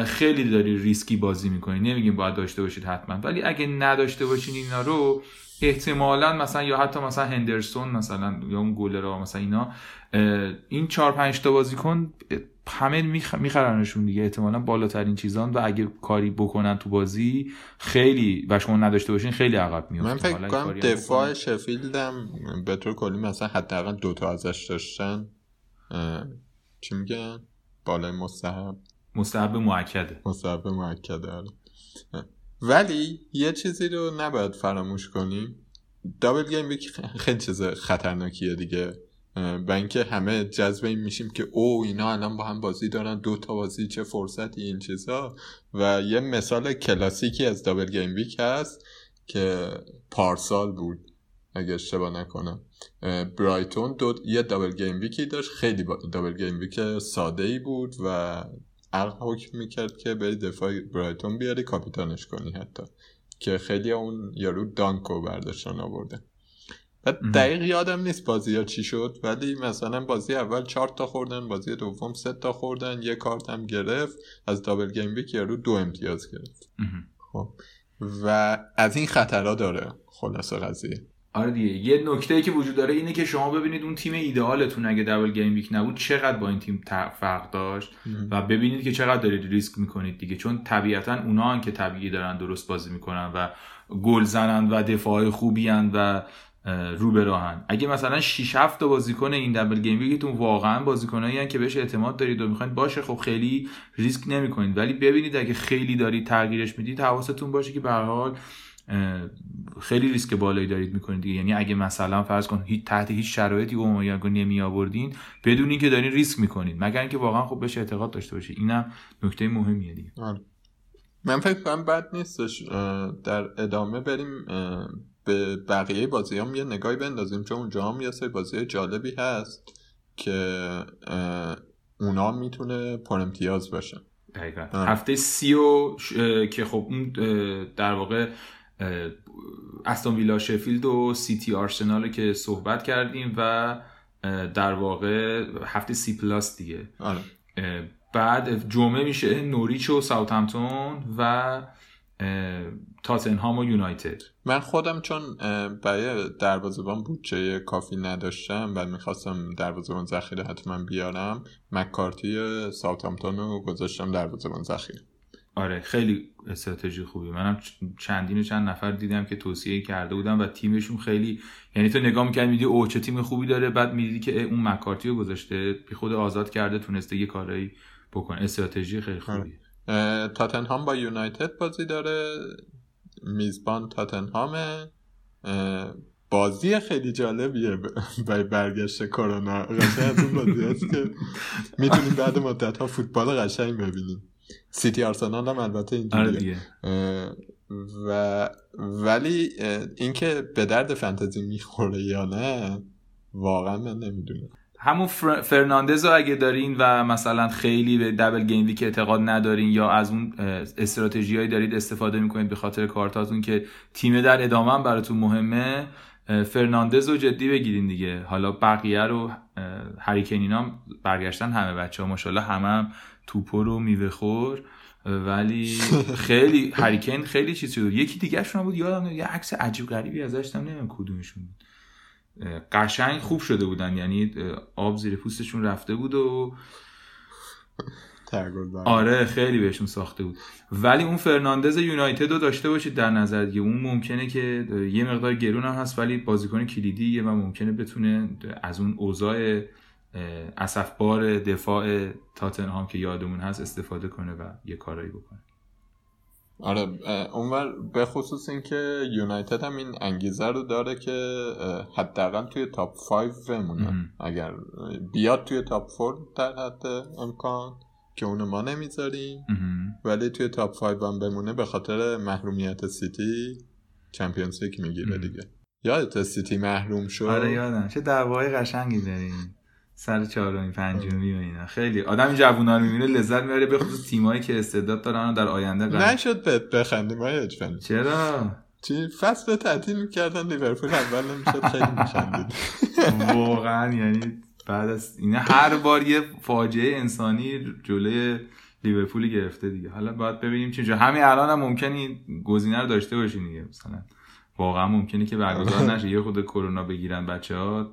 خیلی داری ریسکی بازی می‌کنی. نمیگیم باید داشته باشید حتما ولی اگه نداشته باشین اینا رو احتمالا مثلا یا حتی مثلا هندرسون مثلا یا اون گولرا مثلا اینا این چهار پنج تا بازیکن همه میخرنشون دیگه احتمالا بالاترین چیزان و اگه کاری بکنن تو بازی خیلی و شما نداشته باشین خیلی عقب میاد من فکر کنم دفاع شفیلدم به طور کلی مثلا حداقل دوتا ازش داشتن. چی میگن؟ بالای مستحب. مستحب معکده مستحب معکده آره. ولی یه چیزی رو نباید فراموش کنیم دابل گیم خیلی چیز خطرناکیه دیگه. و اینکه همه جذب این میشیم که او اینا الان با هم بازی دارن دو تا بازی چه فرصتی این چیزا. و یه مثال کلاسیکی از دابل گیم ویک هست که پارسال بود اگه اشتباه نکنم. برایتون دو یه دابل گیم ویکی داشت. خیلی دابل گیم ویک ساده ای بود و عقل حکم می‌کرد که بری دفاع برایتون بیاری کاپیتانش کنی حتی. که خیلی اون یارو دانکو برداشتن آورده. و دقیق یادم نیست بازی ها چی شد ولی مثلا بازی اول چهار تا خوردن بازی دوم سه تا خوردن یه کارت هم گرفت از double game week یارو دو امتیاز گرفت. خب. و از این خطرها داره خلاصه قضیه. آره دیگه. یه نکته ای که وجود داره اینه که شما ببینید اون تیم ایدئالتون اگه double game week نبود چقدر با این تیم فرق داشت و ببینید که چقدر دارید ریسک می‌کنید دیگه. چون طبیعتا اونا که طبیعی دارن درست بازی می‌کنن و گل زنن و دفاع خوبی هن و رو به راهن. اگه مثلا 6 7 تا بازیکن این double game week تون واقعا بازیکنایی که بهش اعتماد دارید و می‌خواین باشه خب خیلی ریسک نمی‌کنید. ولی ببینید اگه خیلی دارید تغییرش می‌دید حواستون باشه که به حال خیلی ریسک بالایی دارید می‌کنید دیگه. یعنی اگه مثلا فرض کن هیچ تحت هیچ شرایطی اومایانگو نمی آوردین بدون اینکه دارین ریسک می‌کنید. مگر اینکه واقعا خب بهش اعتقاد داشته باشید اینم نکته مهمیه دیگه. آره. من فکر کنم بد نیستش. در ادامه بریم به بقیه بازی هم یه نگاهی بندازیم. چون اونجا هم یه سری بازی جالبی هست که اونا می‌تونه پر امتیاز باشه. هفته سی و که خب اون در واقع استون ویلا شفیلد و سیتی آرسنال که صحبت کردیم و در واقع هفته سی plus دیگه. آره. بعد جمعه میشه نوریچ و ساوثهمپتون و تاتنهام و یونایتد. من خودم چون برای دروازه‌بان بودجه کافی نداشتم و می‌خواستم دروازه‌بان ذخیره حتما بیارم مکارتی ساوثهامپتون رو گذاشتم دروازه‌بان ذخیره. آره خیلی استراتژی خوبی منم چندین و چند نفر دیدم که توصیه کرده بودم و تیمشون خیلی یعنی تو نگاه می‌کرد میدی او چه تیم خوبی داره. بعد می‌دیدی که اون مکارتی رو گذاشته بی خود آزاد کرده تونسته یه کارایی بکنه. استراتژی خیلی خوبی تاتنهام با یونایتد بازی داره. میزبان تاتنهامه. بازی خیلی جالبیه. برای برگشت کرونا قشنگ از اون بازی هست که می‌تونیم بعد مدت ها فوتبال قشنگ ببینیم. سیتی آرسنال هم البته اینجوریه آره و ولی اینکه به درد فنتزی می‌خوره یا نه واقعا من نمی‌دونم. همون فرناندز رو اگه دارین و مثلا خیلی به double game week اعتقاد ندارین یا از اون استراتژیایی دارید استفاده می‌کنید به خاطر کارتاتون که تیم در ادامه هم براتون مهمه فرناندز رو جدی بگیرین دیگه. حالا بقیه رو هریکنین برگشتن همه بچه ها ماشاءالله همه هم توپو رو میوه خور ولی خیلی هریکن خیلی چیز شد یکی دیگه شون بود یادم یه عکس عجیب غریبی ازش هم نمی‌دونم کدومشون بود. قشنگ خوب شده بودن یعنی آب زیر پوستشون رفته بود و آره خیلی بهشون ساخته بود. ولی اون فرناندز یونایتد رو داشته باشید در نظر دیگه. اون ممکنه که یه مقدار گرون هم هست ولی بازیکن کلیدیه و ممکنه بتونه از اون اوضاع بار دفاع تاتنهام که یادمون هست استفاده کنه و یه کارایی بکنه. آره اونور به خصوص اینکه یونایتد هم این انگیزه رو داره که حداقل توی تاپ 5 بمونه. اگر بیاد توی top 4 در حد امکان که اونو ما نمی‌ذاریم ولی توی top 5 هم بمونه به خاطر محرومیت سیتی Champions League می‌گیره دیگه. یادت سیتی محروم شد؟ آره یادم. چه دعوای قشنگی داریم. سر چهارمی پنجمی و اینا. خیلی. آدم جوونا رو می‌بینه لذت می‌بره به خصوص تیمایی که استعداد دارن در آینده قرار نشد بهت بخندیم های چرا؟ چی؟ فصل تعطیل می‌کردن لیورپول اول نمی‌شد خیلی میخندید. واقعا یعنی بعد از اینا هر بار یه فاجعه انسانی جلوی لیورپول گرفته دیگه. حالا باید ببینیم چه همین الان هم ممکنه گزینه رو داشته باشین دیگه مثلا. واقعا ممکنه که برگزار نشه. یه خود کرونا بگیرن بچه ها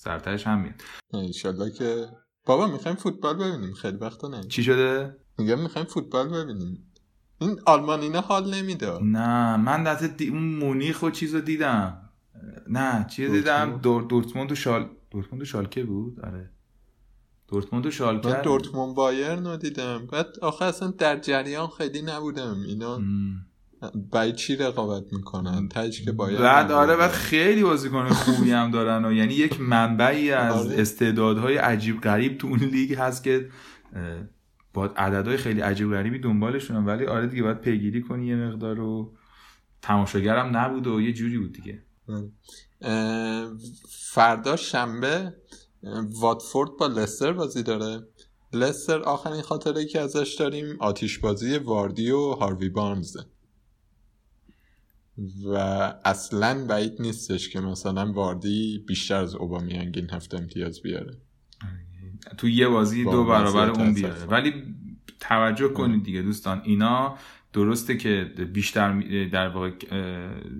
سرتش هم میاد. انشالله که بابا می‌خوایم فوتبال ببینیم خیلی وقتا نه چی شده؟ میگم می‌خوایم فوتبال ببینیم. این آلمانینا حال نمیده. نه من دست دی... اون مونیخ و چیزو دیدم. نه چی دیدم؟ دور... دورتموند و شال دورتموند و شالکه بود؟ آره. دورتموند و شالکه. من دورتموند بایرن رو دیدم. بعد آخه اصلا در جریان خیلی نبودم. اینا بای چی رقابت می‌کنن؟ تاج که باید بعد آره بعد خیلی بازیکن خوبی هم دارن و یعنی یک منبعی از آره. استعدادهای عجیب غریب تو اون لیگ هست که با عددهای خیلی عجیب غریبی دنبالشونن. ولی آره دیگه باید پیگیری کنی یه مقدار رو تماشاگرم نبود و یه جوری بود دیگه. فردا شنبه واتفورد با لستر بازی داره. لستر آخرین خاطره که ازش داریم آتیش بازی واردی و هاروی بارنزه. و اصلا بعید نیستش که مثلا واردی بیشتر از اوبامیانگ این هفته امتیاز بیاره. تو یه بازی دو برابر اون بیاره. ولی توجه کنید دیگه دوستان اینا درسته که بیشتر در واقع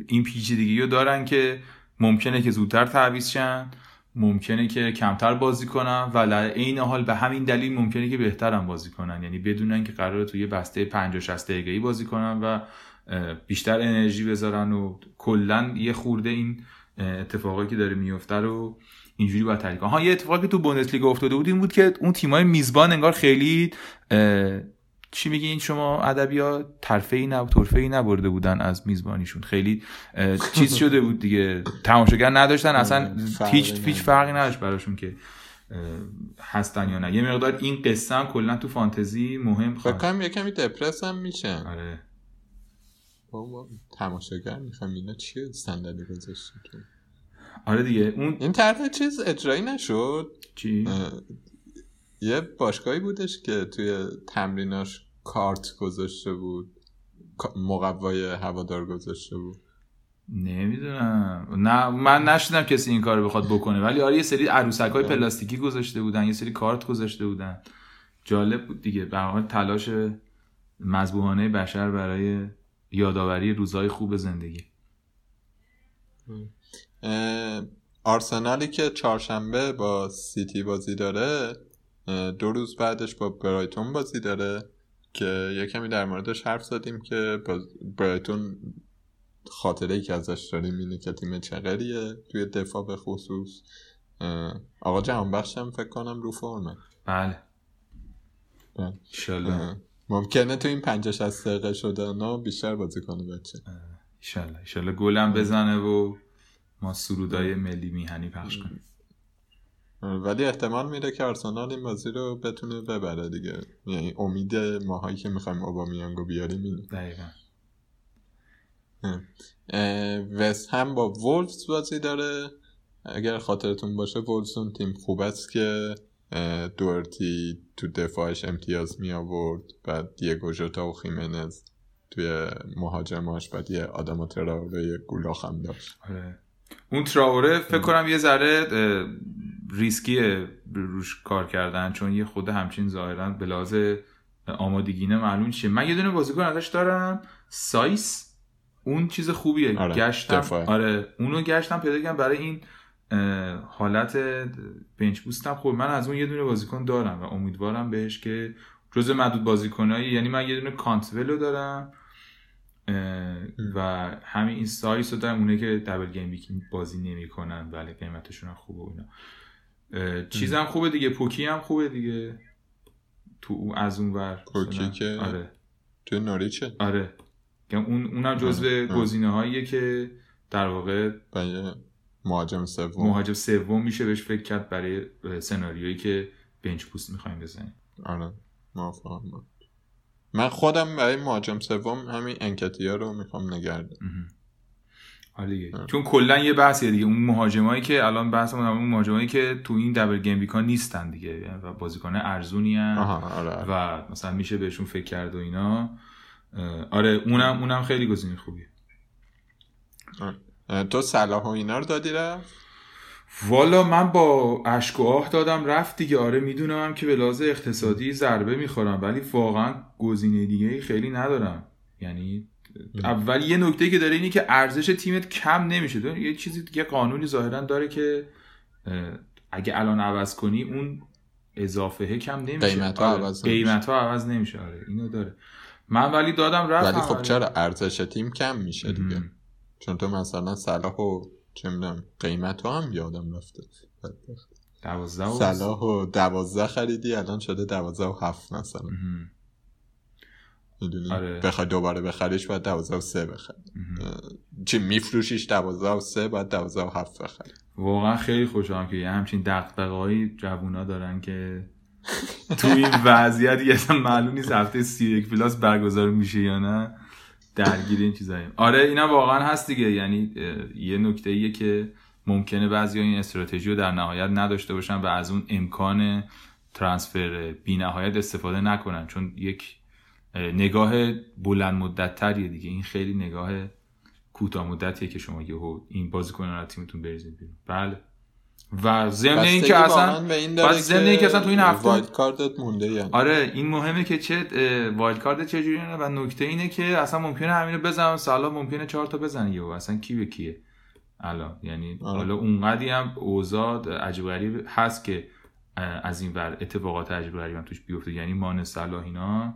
این پیچیدگی رو دارن که ممکنه که زودتر تعویض شن ممکنه که کمتر بازی کنن و در عین حال به همین دلیل ممکنه که بهترم بازی کنن. یعنی بدونن که قراره توی بسته 50 60 دقیقه‌ای بازی کنن و بیشتر انرژی بذارن و کلا یه خورده این اتفاقایی که داره میفته رو اینجوری باید تحلیل ها یه اتفاقی تو بوندسلیگا افتاده بود این بود که اون تیمای میزبان انگار خیلی چی میگین شما ادبیات؟ ترفه نب ترفه نبرده بودن از میزبانیشون. خیلی چیز شده بود دیگه. تماشاگر نداشتن. اصلا هیچ هیچ فرقی نداشت براشون که هستن یا نه. یه مقدار این قصه هم کلا تو فانتزی مهم فکر یه کمی دپرس هم میشن آره. بابا تماشاگر می‌خوام اینا چیه صندلی گذاشتی آره دیگه اون این طرح چیز اجرایی نشد. چی؟ یه باشگاهی بودش که توی تمریناش کارت گذاشته بود. مقوای هوادار گذاشته بود. نمی‌دونم. نه من نشدم کسی این کارو بخواد بکنه. ولی آره یه سری عروسک های پلاستیکی گذاشته بودن یه سری کارت گذاشته بودن. جالب بود دیگه. به حال تلاش مذبوحانه بشر برای یادآوری روزهای خوب زندگی. آرسنالی که چهارشنبه با سیتی بازی داره دو روز بعدش با برایتون بازی داره که یه کمی در موردش حرف زدیم که برایتون خاطره ای که ازش داریم اینه که تیم چقریه توی دفاع به خصوص. آقا جهان بخشم فکر کنم رو فرمه. بله. بله. ممکنه تو این 50 60 دقیقه شده نه بیشتر بازی کنه بچه. ایشالله. ایشالله گلم بزنه و ما سرودای ملی میهنی پخش کنیم. ولی احتمال میره که آرسنال این بازی رو بتونه ببره دیگه. یعنی امید ماهایی که می‌خوایم اوبامیانگو بیاریم اینه. دقیقا. وست هم با وولفز بازی داره. اگر خاطرتون باشه وولفز اون تیم خوب است که دورتی تو دفاعش امتیاز می آورد بعد دیگو جوتا و خیمنز توی مهاجماش بعد یه آدم تراوره گولاخ هم داشت. آره. اون تراوره فکر کنم یه ذره ریسکی روش کار کردن چون یه خود همچین ظاهرا به لحاظ آمادگینه معلوم شه من یه دونه بازیکن ازش دارم. سایس اون چیز خوبیه. آره. گشتم. آره اونو گشتم پیدا کردم برای این حالت bench boost م خب من از اون یه دونه بازیکن دارم و امیدوارم بهش که جز معدود بازیکنایی یعنی من یه دونه کنتول رو دارم و همین این سایس رو دارم اونه که double game بازی نمی‌کنن ولی قیمتشون خوبه اونا چیزم خوبه دیگه پوکی هم خوبه دیگه. تو از اون ور پوکی که آره. تو نوریچه آره. اون اونم جزو گزینه هاییه که در واقع مهاجم سوم. مهاجم سوم میشه بهش فکر کرد برای سناریویی که بنچ پوست می‌خوایم بزنیم. آره موافقم من خودم برای مهاجم سوم همین انکتیا رو می‌خوام نگردم حالیه چون کلا یه بحثیه دیگه. اون مهاجمایی که الان بحث اون مهاجمایی که تو این دبل گیم بیکا نیستن دیگه. و بازیکن ارزونی آره. و مثلا میشه بهشون فکر کرد و اینا. آره اونم اونم خیلی گزینه خوبیه. تو صلاح و اینا رو دادی رفت؟ والا من با اشک و آه دادم رفت دیگه. آره می‌دونم که به لحاظ اقتصادی ضربه می‌خورم ولی واقعا گزینه دیگه خیلی ندارم. یعنی اول یه نکته که داره اینه که ارزش تیمت کم نمیشه. یه چیزی دیگه قانونی ظاهرا داره که اگه الان عوض کنی اون اضافه کم نمیشه. قیمت ها آره. عوض قیمت ها عوض نمیشه. آره اینو داره. من ولی دادم رفت ولی خب آره. چرا ارزش تیم کم میشه دیگه؟ چون تو مثلا صلاح و چه می‌دونم قیمت هم یادم رفته. دوازده و صلاح و دوازده خریدی الان شده دوازده و هفت مثلا. می‌دونی؟ آره. بخوای دوباره بخریش باید دوازده و سه بخری. چی میفروشیش دوازده و سه باید دوازده و هفت بخری. واقعا خیلی خوشحالم که یه همچین دقدقه‌های جوونا دارن که تو این وضعیت یه معلوم نیست هفته سی یک پلاس برگزار میشه یا نه. درگیر این چیزایی آره اینا واقعا هست دیگه. یعنی یه نکته ایه که ممکنه بعضی این استراتژی رو در نهایت نداشته باشن و از اون امکان ترانسفر بی نهایت استفاده نکنن. چون یک نگاه بلند مدت تریه دیگه. این خیلی نگاه کوتاه مدتیه که شما یهو این بازیکن رو تیمتون بریزید بیرون. بله. و ضمن این که اصلا بعد ضمن این که اصلا تو این هفته wild card ت مونده یعنی آره این مهمه که چه wild card چه جوریه و نکته اینه که اصلا ممکنه همینو بزنم سالا ممکنه چهار تا بزنه یهو اصلا کی به کیه؟ الان یعنی آره. حالا اونقدی هم اوضاع عجیب غریب هست که از این ور اتفاقات عجیب غریب هم توش بیفته یعنی مانه صلاح اینا.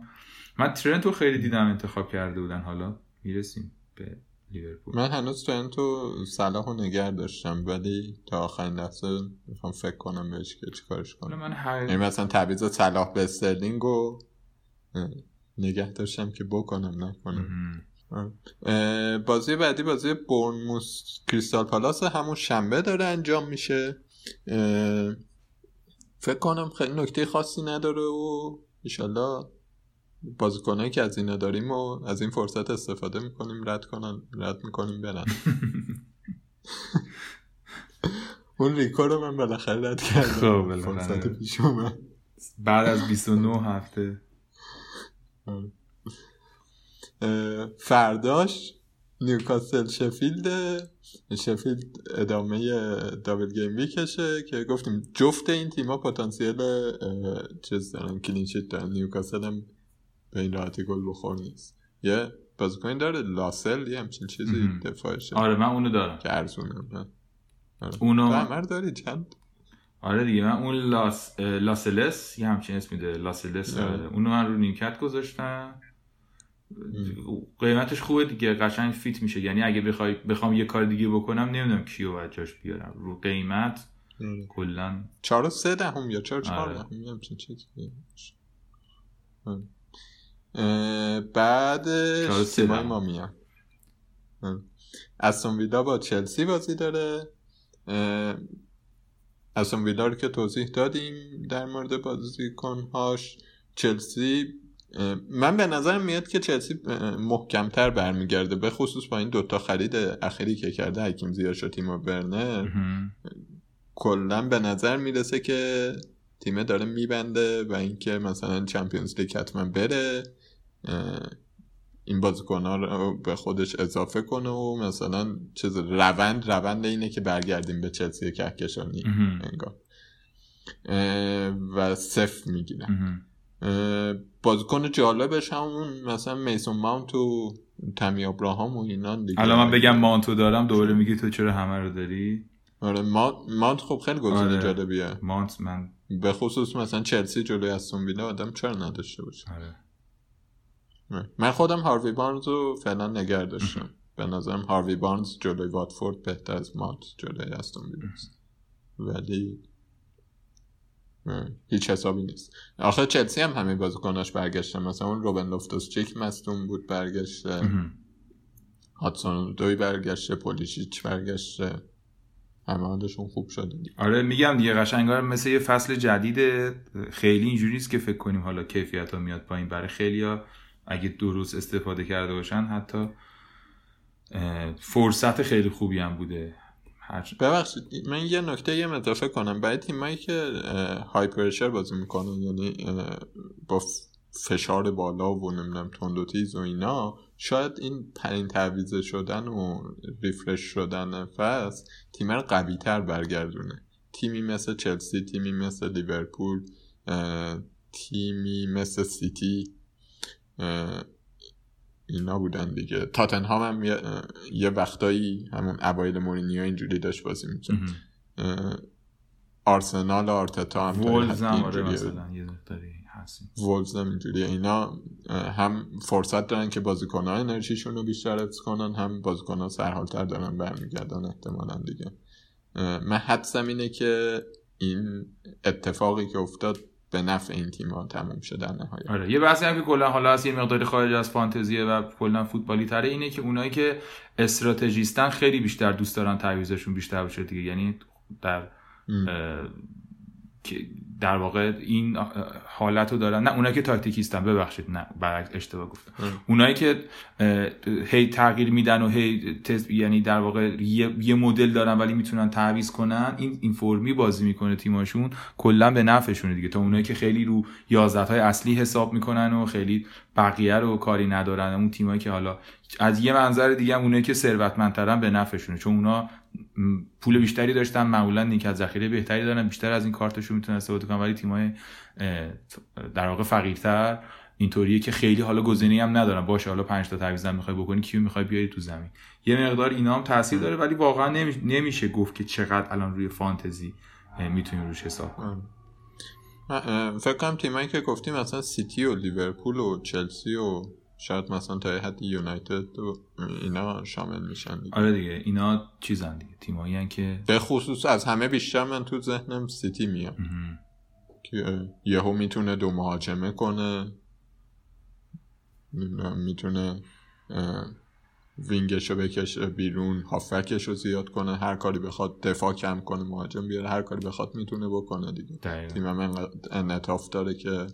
من ترنتو خیلی دیدم انتخاب کرده بودن حالا می‌رسیم به لیورپول. من هنوز ترنتو صلاح رو نگر داشتم ولی تا آخرین لحظه می‌خوام فکر کنم بهش که چیکارش کنم. من هر... یعنی مثلا تعویض صلاح به استرلینگ رو نگه داشتم که بکنم نکنم. بازی بعدی بازی برنموس کریستال پالاس همون شنبه داره انجام میشه. فکر کنم خیلی نکته خاصی نداره و ایشالله بازیکنایی که از اینا داریم و از این فرصت استفاده می‌کنیم رد کنن رد می‌کنیم برن. اون ریکو رو من بالاخره رد کردم. فرصت پیش اومد. بعد از 29 هفته. فرداش نیوکاسل شفیلد شفیلد ادامه دابل گیم ویکشه که گفتیم جفت این تیما پتانسیل چیز دارن clean sheet دارن. نیوکاسل هم به این راحتی گل بخور نیست. یه بازیکن داره لاسل یه همچین چیزی دفاعشه آره من اونو دارم. که ارزونه آره. اونو همه داری چند؟ آره دیگه من اون لاس لاسلس یه همچین اسمی داره لاسلس آره. اونو من رو نیمکت گذاشتم. قیمتش خوبه دیگه قشنگ fit میشه. یعنی اگه بخوای بخوام یه کار دیگه بکنم نمی‌دونم کیو باید جاش بیارم. رو قیمت کلا 4 و 3 دهم یا 4 4 دهم همچین چیزی. بعد تیمای ما میان. استون ویلا با چلسی بازی داره. استون ویلا رو که توضیح دادیم در مورد بازیکنهاش. چلسی من به نظر میاد که چلسی محکمتر برمیگرده به خصوص با این دوتا خرید اخیری که کرده حکیم زیاش و تیم برنر کلا به نظر می‌رسه که تیمه داره میبنده و اینکه مثلا چمپیونز لیگ حتما بره. این بازیکن ها رو به خودش اضافه کنه و مثلا چیز روند روند اینه که برگردیم به چلسی کهکشانی انگار. و صفر می‌گیرن. بازیکن جالبش همون مثلا میسون ماونت و تمی ابراهام و اینا دیگه. الان من بگم مانتو دارم دوباره میگی تو چرا همه رو داری؟ آره مانت خب خیلی گزینه آره. جالبیه. مانت من به خصوص مثلا چلسی جلوی استون ویلا آدم چرا نداشته باشه؟ آره. من خودم هاروی بارنز رو فعلا نگر داشتم. به نظرم هاروی بارنز جلوی واتفورد بهتر از مانت جلوی استون ولی هیچ حسابی نیست. آخه چلسی هم همه بازیکناش برگشته. مثلا اون روبن لوفتوس چیک مستون بود برگشته. هاتسون دوی برگشته پولیشیچ برگشته. همه حالشون خوب شده. آره میگم دیگه قشنگار مثل یه فصل جدید خیلی اینجوری نیست که فکر کنیم حالا کیفیت ها میاد پایین. برای خیلی ها اگه درست استفاده کرده باشن حتی فرصت خیلی خوبی هم بوده. ببخشید من یه نکته یه اضافه کنم. برای تیمایی که های پرشر بازی می‌کنن یعنی با فشار بالا و نمی‌دونم تند و تیز و اینا شاید این پرین تعویزه شدن و ریفرش شدن فصل تیم رو قوی تر برگردونه. تیمی مثل چلسی تیمی مثل لیورپول تیمی مثل سیتی اینا بودن دیگه. تاتنهام هم یه, یه وقتایی همون اوایل مورینیو اینجوری داشت بازی می‌کرد. آرسنال آرتتا هم وولز هم آره مثلا یه وولز هم اینجوری. اینا هم فرصت دارن که بازیکنها انرژیشون رو بیشتر حفظ کنن هم بازیکنها سرحالتر دارن برمیگردن احتمالا دیگه. من حدسم اینه که این اتفاقی که افتاد به نفع این تیم ها تموم شده نهایت. آره یه بحثی هم که کلا حالا از یه مقداری خارج از فانتزیه و کلا فوتبالی تره اینه که اونایی که استراتژیستن خیلی بیشتر دوست دارن تعویضشون بیشتر بشه دیگه. یعنی در که در واقع این حالت رو دارن. نه اونایی که تاکتیکیستن ببخشید نه برعکس اشتباه گفتم. اونایی که هی تغییر میدن و هی یعنی در واقع یه, مدل دارن ولی می‌تونن تعویض کنن این این فرمی بازی می‌کنه تیماشون کلا به نفعشونه دیگه. تا اونایی که خیلی رو یازده های اصلی حساب می‌کنن و خیلی بقیه رو کاری ندارن. اون تیمایی که حالا از یه منظر دیگه اونایی که ثروتمندترن به نفعشونه. چون اونا پول بیشتری داشتن معمولا نیک از ذخیره بهتری دارن بیشتر از این کارتشون می‌تونن استفاده کنن ولی تیمای در واقع فقیرتر. اینطوریه که خیلی حالا گزینه‌ای هم ندارن. باشه حالا 5 تا تعویض هم می‌خوای بکنی کیو می‌خوای بیاری تو زمین. یه مقدار اینا هم تاثیر داره ولی واقعا نمیشه گفت که چقدر الان روی فانتزی می‌تونیم روش حساب کنیم. فکر کنم تیمایی که گفتیم مثلا سیتی و لیورپول و چلسی و شاید مثلا تا حد یونایتد و اینا شامل میشن دیگه. آره دیگه اینا چیزن دیگه. تیمایی که به خصوص از همه بیشتر من تو ذهنم سیتی میام که یهو می‌تونه دو مهاجمه کنه. می‌تونه وینگش رو بکشه بیرون هافکش رو زیاد کنه. هر کاری بخواد دفاع کم کنه مهاجم بیاره. هر کاری بخواد می‌تونه بکنه دیگه. تیم من انعطاف داره که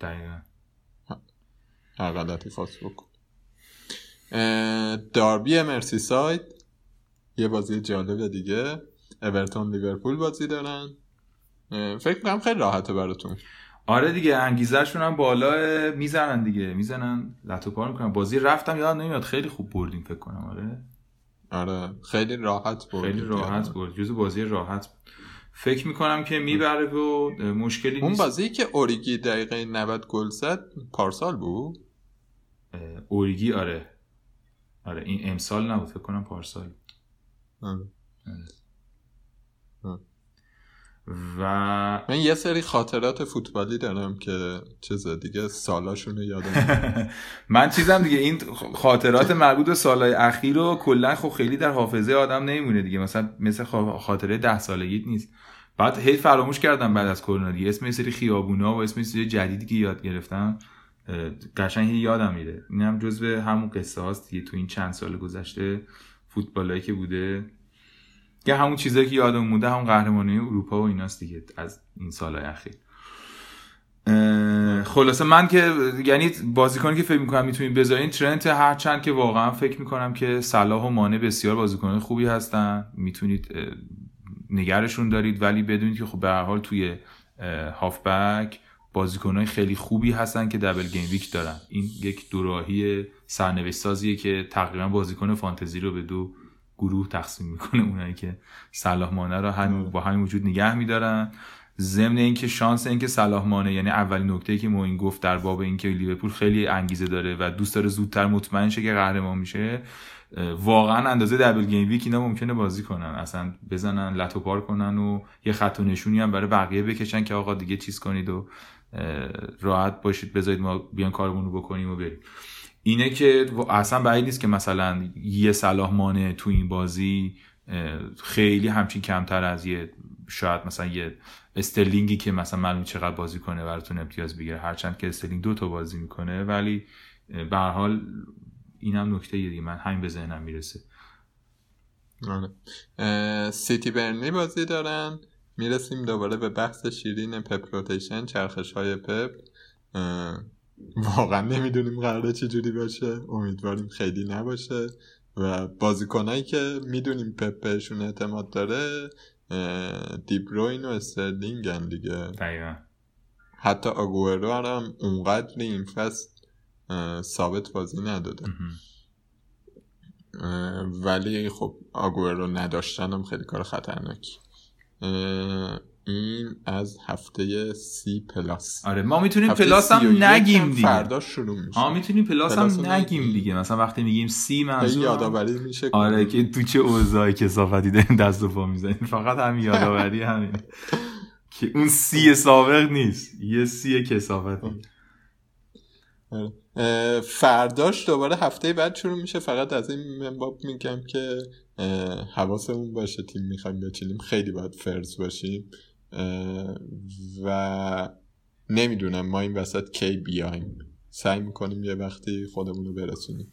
دقیقا. هر غلطی خواست بکن. داربی مرسی ساید. یه بازی جالب دیگه. اورتون لیورپول بازی دارن. فکر کنم خیلی راحته براتون. آره دیگه انگیزهشون هم بالا می‌زنن دیگه می‌زنن لطو پار می‌کنن. بازی رفتم یادم نمیاد خیلی خوب بردیم فکر کنم آره. آره خیلی راحت برد خیلی راحت برد. جزو بازی راحت. بود فکر می‌کنم که می‌بره و مشکلی نیست. اون بازی که اوریگی دقیقه 90 گل زد پارسال بود؟ اوریگی آره. آره این امسال نبود فکر کنم پارسال آره. آره. و من یه سری خاطرات فوتبالی دارم که چیز دیگه سالاشون یادم من چیزم دیگه این خاطرات مربوط به سالهای اخیر رو کلا خب خیلی در حافظه آدم نمیمونه دیگه. مثلا مثل خاطره ده سالگیت نیست. بعد هی فراموش کردم بعد از کرونا دیگه. اسم سری خیابونا و اسم سری جدیدی که یاد گرفتم قشنگ یادم میره. اینم جزو همون قصه هاست دیگه. تو این چند سال گذشته فوتبالایی که بوده. که همون چیزایی که یادم مونده همون قهرمانی اروپا و ایناست دیگه از این سالهای اخیر. خلاصه من که یعنی بازیکنی که فکر می‌کنم می‌تونید بذارین ترنت هرچند که واقعا فکر می‌کنم که صلاح و مانع بسیار بازیکن خوبی هستن. می‌تونید نگرشون دارید ولی بدونید که خب به هر حال توی هافبک بازیکنهای خیلی خوبی هستن که دبل گیم ویک دارن. این یک دوراهی سرنوشت سازیه که تقریبا بازیکن فانتزی رو به دو گروه تقسیم می‌کنه. اونایی که صلاح مانه رو هم با همین وجود نگه میدارن. ضمن اینکه شانس اینکه صلاح مانه یعنی اولین نکته که موین گفت در باب اینکه لیورپول خیلی انگیزه داره و دوست داره زودتر مطمئن شه که قهرمان میشه واقعا اندازه double game week اینا ممکنه بازی کنن. اصلا بزنن لت و پار کنن و یه خط و نشونی هم برای بقیه بکشن که آقا دیگه چیز کنید و راحت باشید. بذارید ما بیان کارمون رو بکنیم و بریم. اینه که اصلا بعید نیست که مثلا یه صلاح مانه تو این بازی خیلی همچین کمتر از یه شاید مثلا یه استرلینگی که مثلا معلوم چقدر بازی کنه براتون امتیاز بگیره. هرچند که استرلینگ دو تا بازی می‌کنه ولی به هر حال اینم نکته دیگه. من همین به ذهنم می‌رسه. آره. سیتی برنی بازی دارن. می‌رسیم دوباره به بحث شیرین پپ rotation چرخش های پپ واقعا نمی‌دونیم قراره چجوری باشه. امیدواریم خیلی نباشه. و بازیکنایی که می‌دونیم پپ بهشون اعتماد داره دیبروین و استرلینگ دیگه. حتی آگوئرو هم اونقدر این فصل ثابت بازی نداده. ولی خب رو نداشتن هم خیلی کار خطرناکی. این از هفته سی plus آره ما می‌تونیم plus هم نگیم دیگه. فردا شروع میشه. ما می‌تونیم plus, هم نگیم دیگه. مثلا وقتی میگیم سی منظور یادآوری میشه آره که تو چه اوضاعی کثافتی داریم دست و پا می‌زنیم. فقط هم یادآوری همین. که اون سی سابق نیست. یه سی کسافتی. آره. فرداش دوباره هفته بعد شروع میشه. فقط از این منباب میگم که حواسمون باشه تیم می‌خوایم بچینیم. خیلی باید فرز باشیم. و نمی‌دونم ما این وسط کی بیایم. سعی می‌کنیم یه وقتی خودمون رو برسونیم.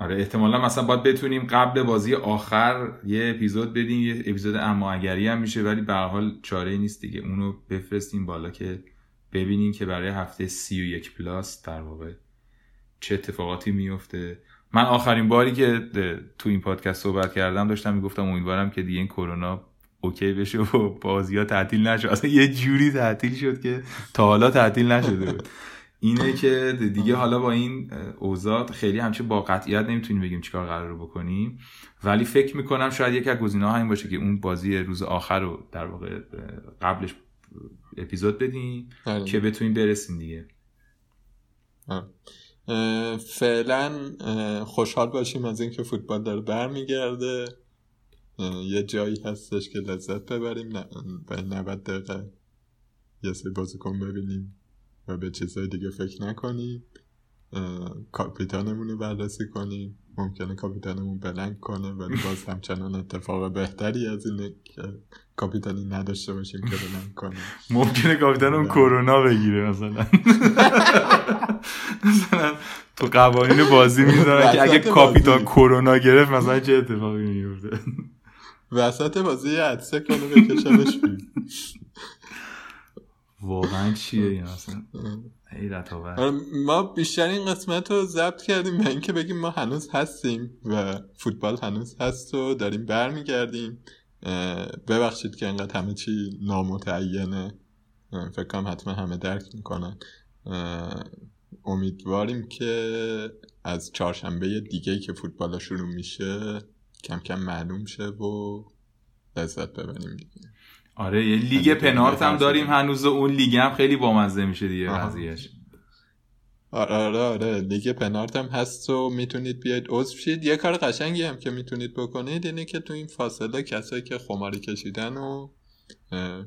آره احتمالا مثلا باید بتونیم قبل بازی آخر یه اپیزود بدیم یه اپیزود اما اگری هم میشه ولی به حال چاره نیست دیگه. اونو بفرستیم بالا که ببینیم که برای هفته سی و یک plus در واقع چه اتفاقاتی میفته من آخرین باری که تو این پادکست صحبت کردم داشتم می‌گفتم امیدوارم که دیگه این کرونا okay بشه و بازی ها تعطیل نشد اصلا یه جوری تعطیل شد که تا حالا تعطیل نشده بود. اینه که دیگه حالا با این اوضاع خیلی همچه با قطعیت نمی‌تونیم بگیم چیکار قراره بکنیم. ولی فکر می‌کنم شاید یکی از گزینه‌ها همین باشه که اون بازی روز آخر رو در واقع قبلش اپیزود بدیم بله. که بتونیم برسیم دیگه. فعلا خوشحال باشیم از اینکه فوتبال داره برمیگرده. یه جایی هستش که لذت ببریم به 90 دقیقه یه سری بازیکن ببینیم و به چیزهای دیگه فکر نکنیم. کاپیتانمون رو بررسی کنیم. ممکنه کاپیتانمون بلنگ کنه ولی باز همچنان اتفاق بهتری از اینه که کاپیتانی نداشته باشیم که بلنگ کنیم. ممکنه کاپیتانمون کرونا بگیره مثلا. مثلا تو قوانین بازی می‌ذارن که اگه کاپیتان کرونا گرفت مثلا چه اتفاقی میفته وسط بازی عدسه کنه بکشنش واقعا چیه این اصلا؟ آره، ما بیشتر این قسمت رو ضبط کردیم به اینکه بگیم ما هنوز هستیم و فوتبال هنوز هست و داریم برمیگردیم. ببخشید که انقدر همه چی نامتعینه. فکر کنم حتما همه درک می‌کنن. امیدواریم که از چهارشنبه دیگه که فوتبال شروع میشه کم کم معلوم شه و لذت ببریم دیگه. آره یه لیگ پنارت هم داریم هنوز اون لیگ هم خیلی بامزه میشه دیگه قضیهش آره آره آره. لیگ پنارت هم هست و می‌تونید بیاید. عضو شید. یه کار قشنگی هم که می‌تونید بکنید اینه که تو این فاصله کسایی که خماری کشیدن و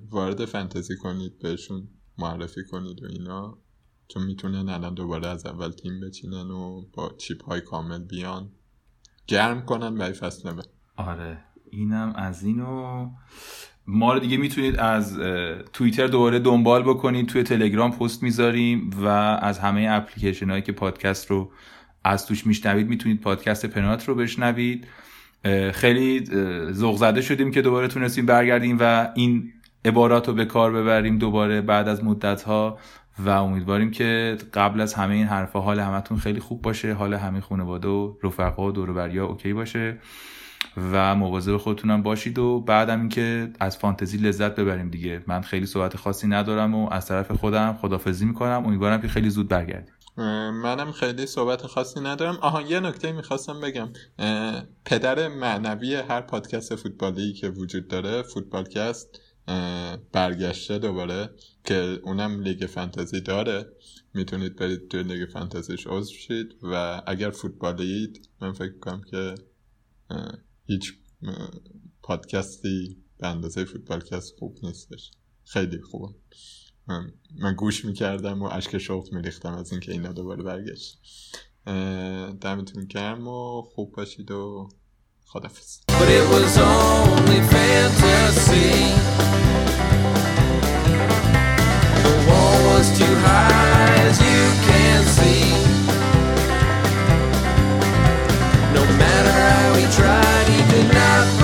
وارد فنتزی کنید بهشون معرفی کنید و اینا. چون می‌تونن الان دوباره از اول تیم بچینن و با چیپ های کامل بیان. گرم کنن برای فصل آره اینم از اینو. ما رو دیگه می‌تونید از توییتر دوباره دنبال بکنید توی تلگرام پست می‌ذاریم و از همه اپلیکیشن هایی که پادکست رو از توش میشنوید می‌تونید پادکست پنات رو بشنوید. خیلی ذوق زده شدیم که دوباره تونستیم برگردیم و این عبارات رو به کار ببریم دوباره بعد از مدت ها و امیدواریم که قبل از همه این حرفا حال همتون خیلی خوب باشه حال همه خانواده و رفقا و دور اوکی باشه و مواظب خودتونم باشید و بعدم اینکه از فانتزی لذت ببریم دیگه. من خیلی صحبت خاصی ندارم و از طرف خودم خدافزی می‌کنم. امیدوارم که خیلی زود برگردیم. منم خیلی صحبت خاصی ندارم. آها یه نکته می‌خواستم بگم. پدر معنوی هر پادکست فوتبالی که وجود داره فوتبالکست برگشته دوباره. که اونم لیگ فانتزی داره می‌تونید برید توی لیگ فانتزیش عضو شید و اگر فوتبالیید من فکر کنم که هیچ پادکستی به اندازه فوتبالکست خوب نیستش. خیلی خوبه. من, گوش می‌کردم و اشک شوق میریختم از اینکه اینا دوباره برگشت. دمتون گرم و خوب باشید و خدافز try, he did not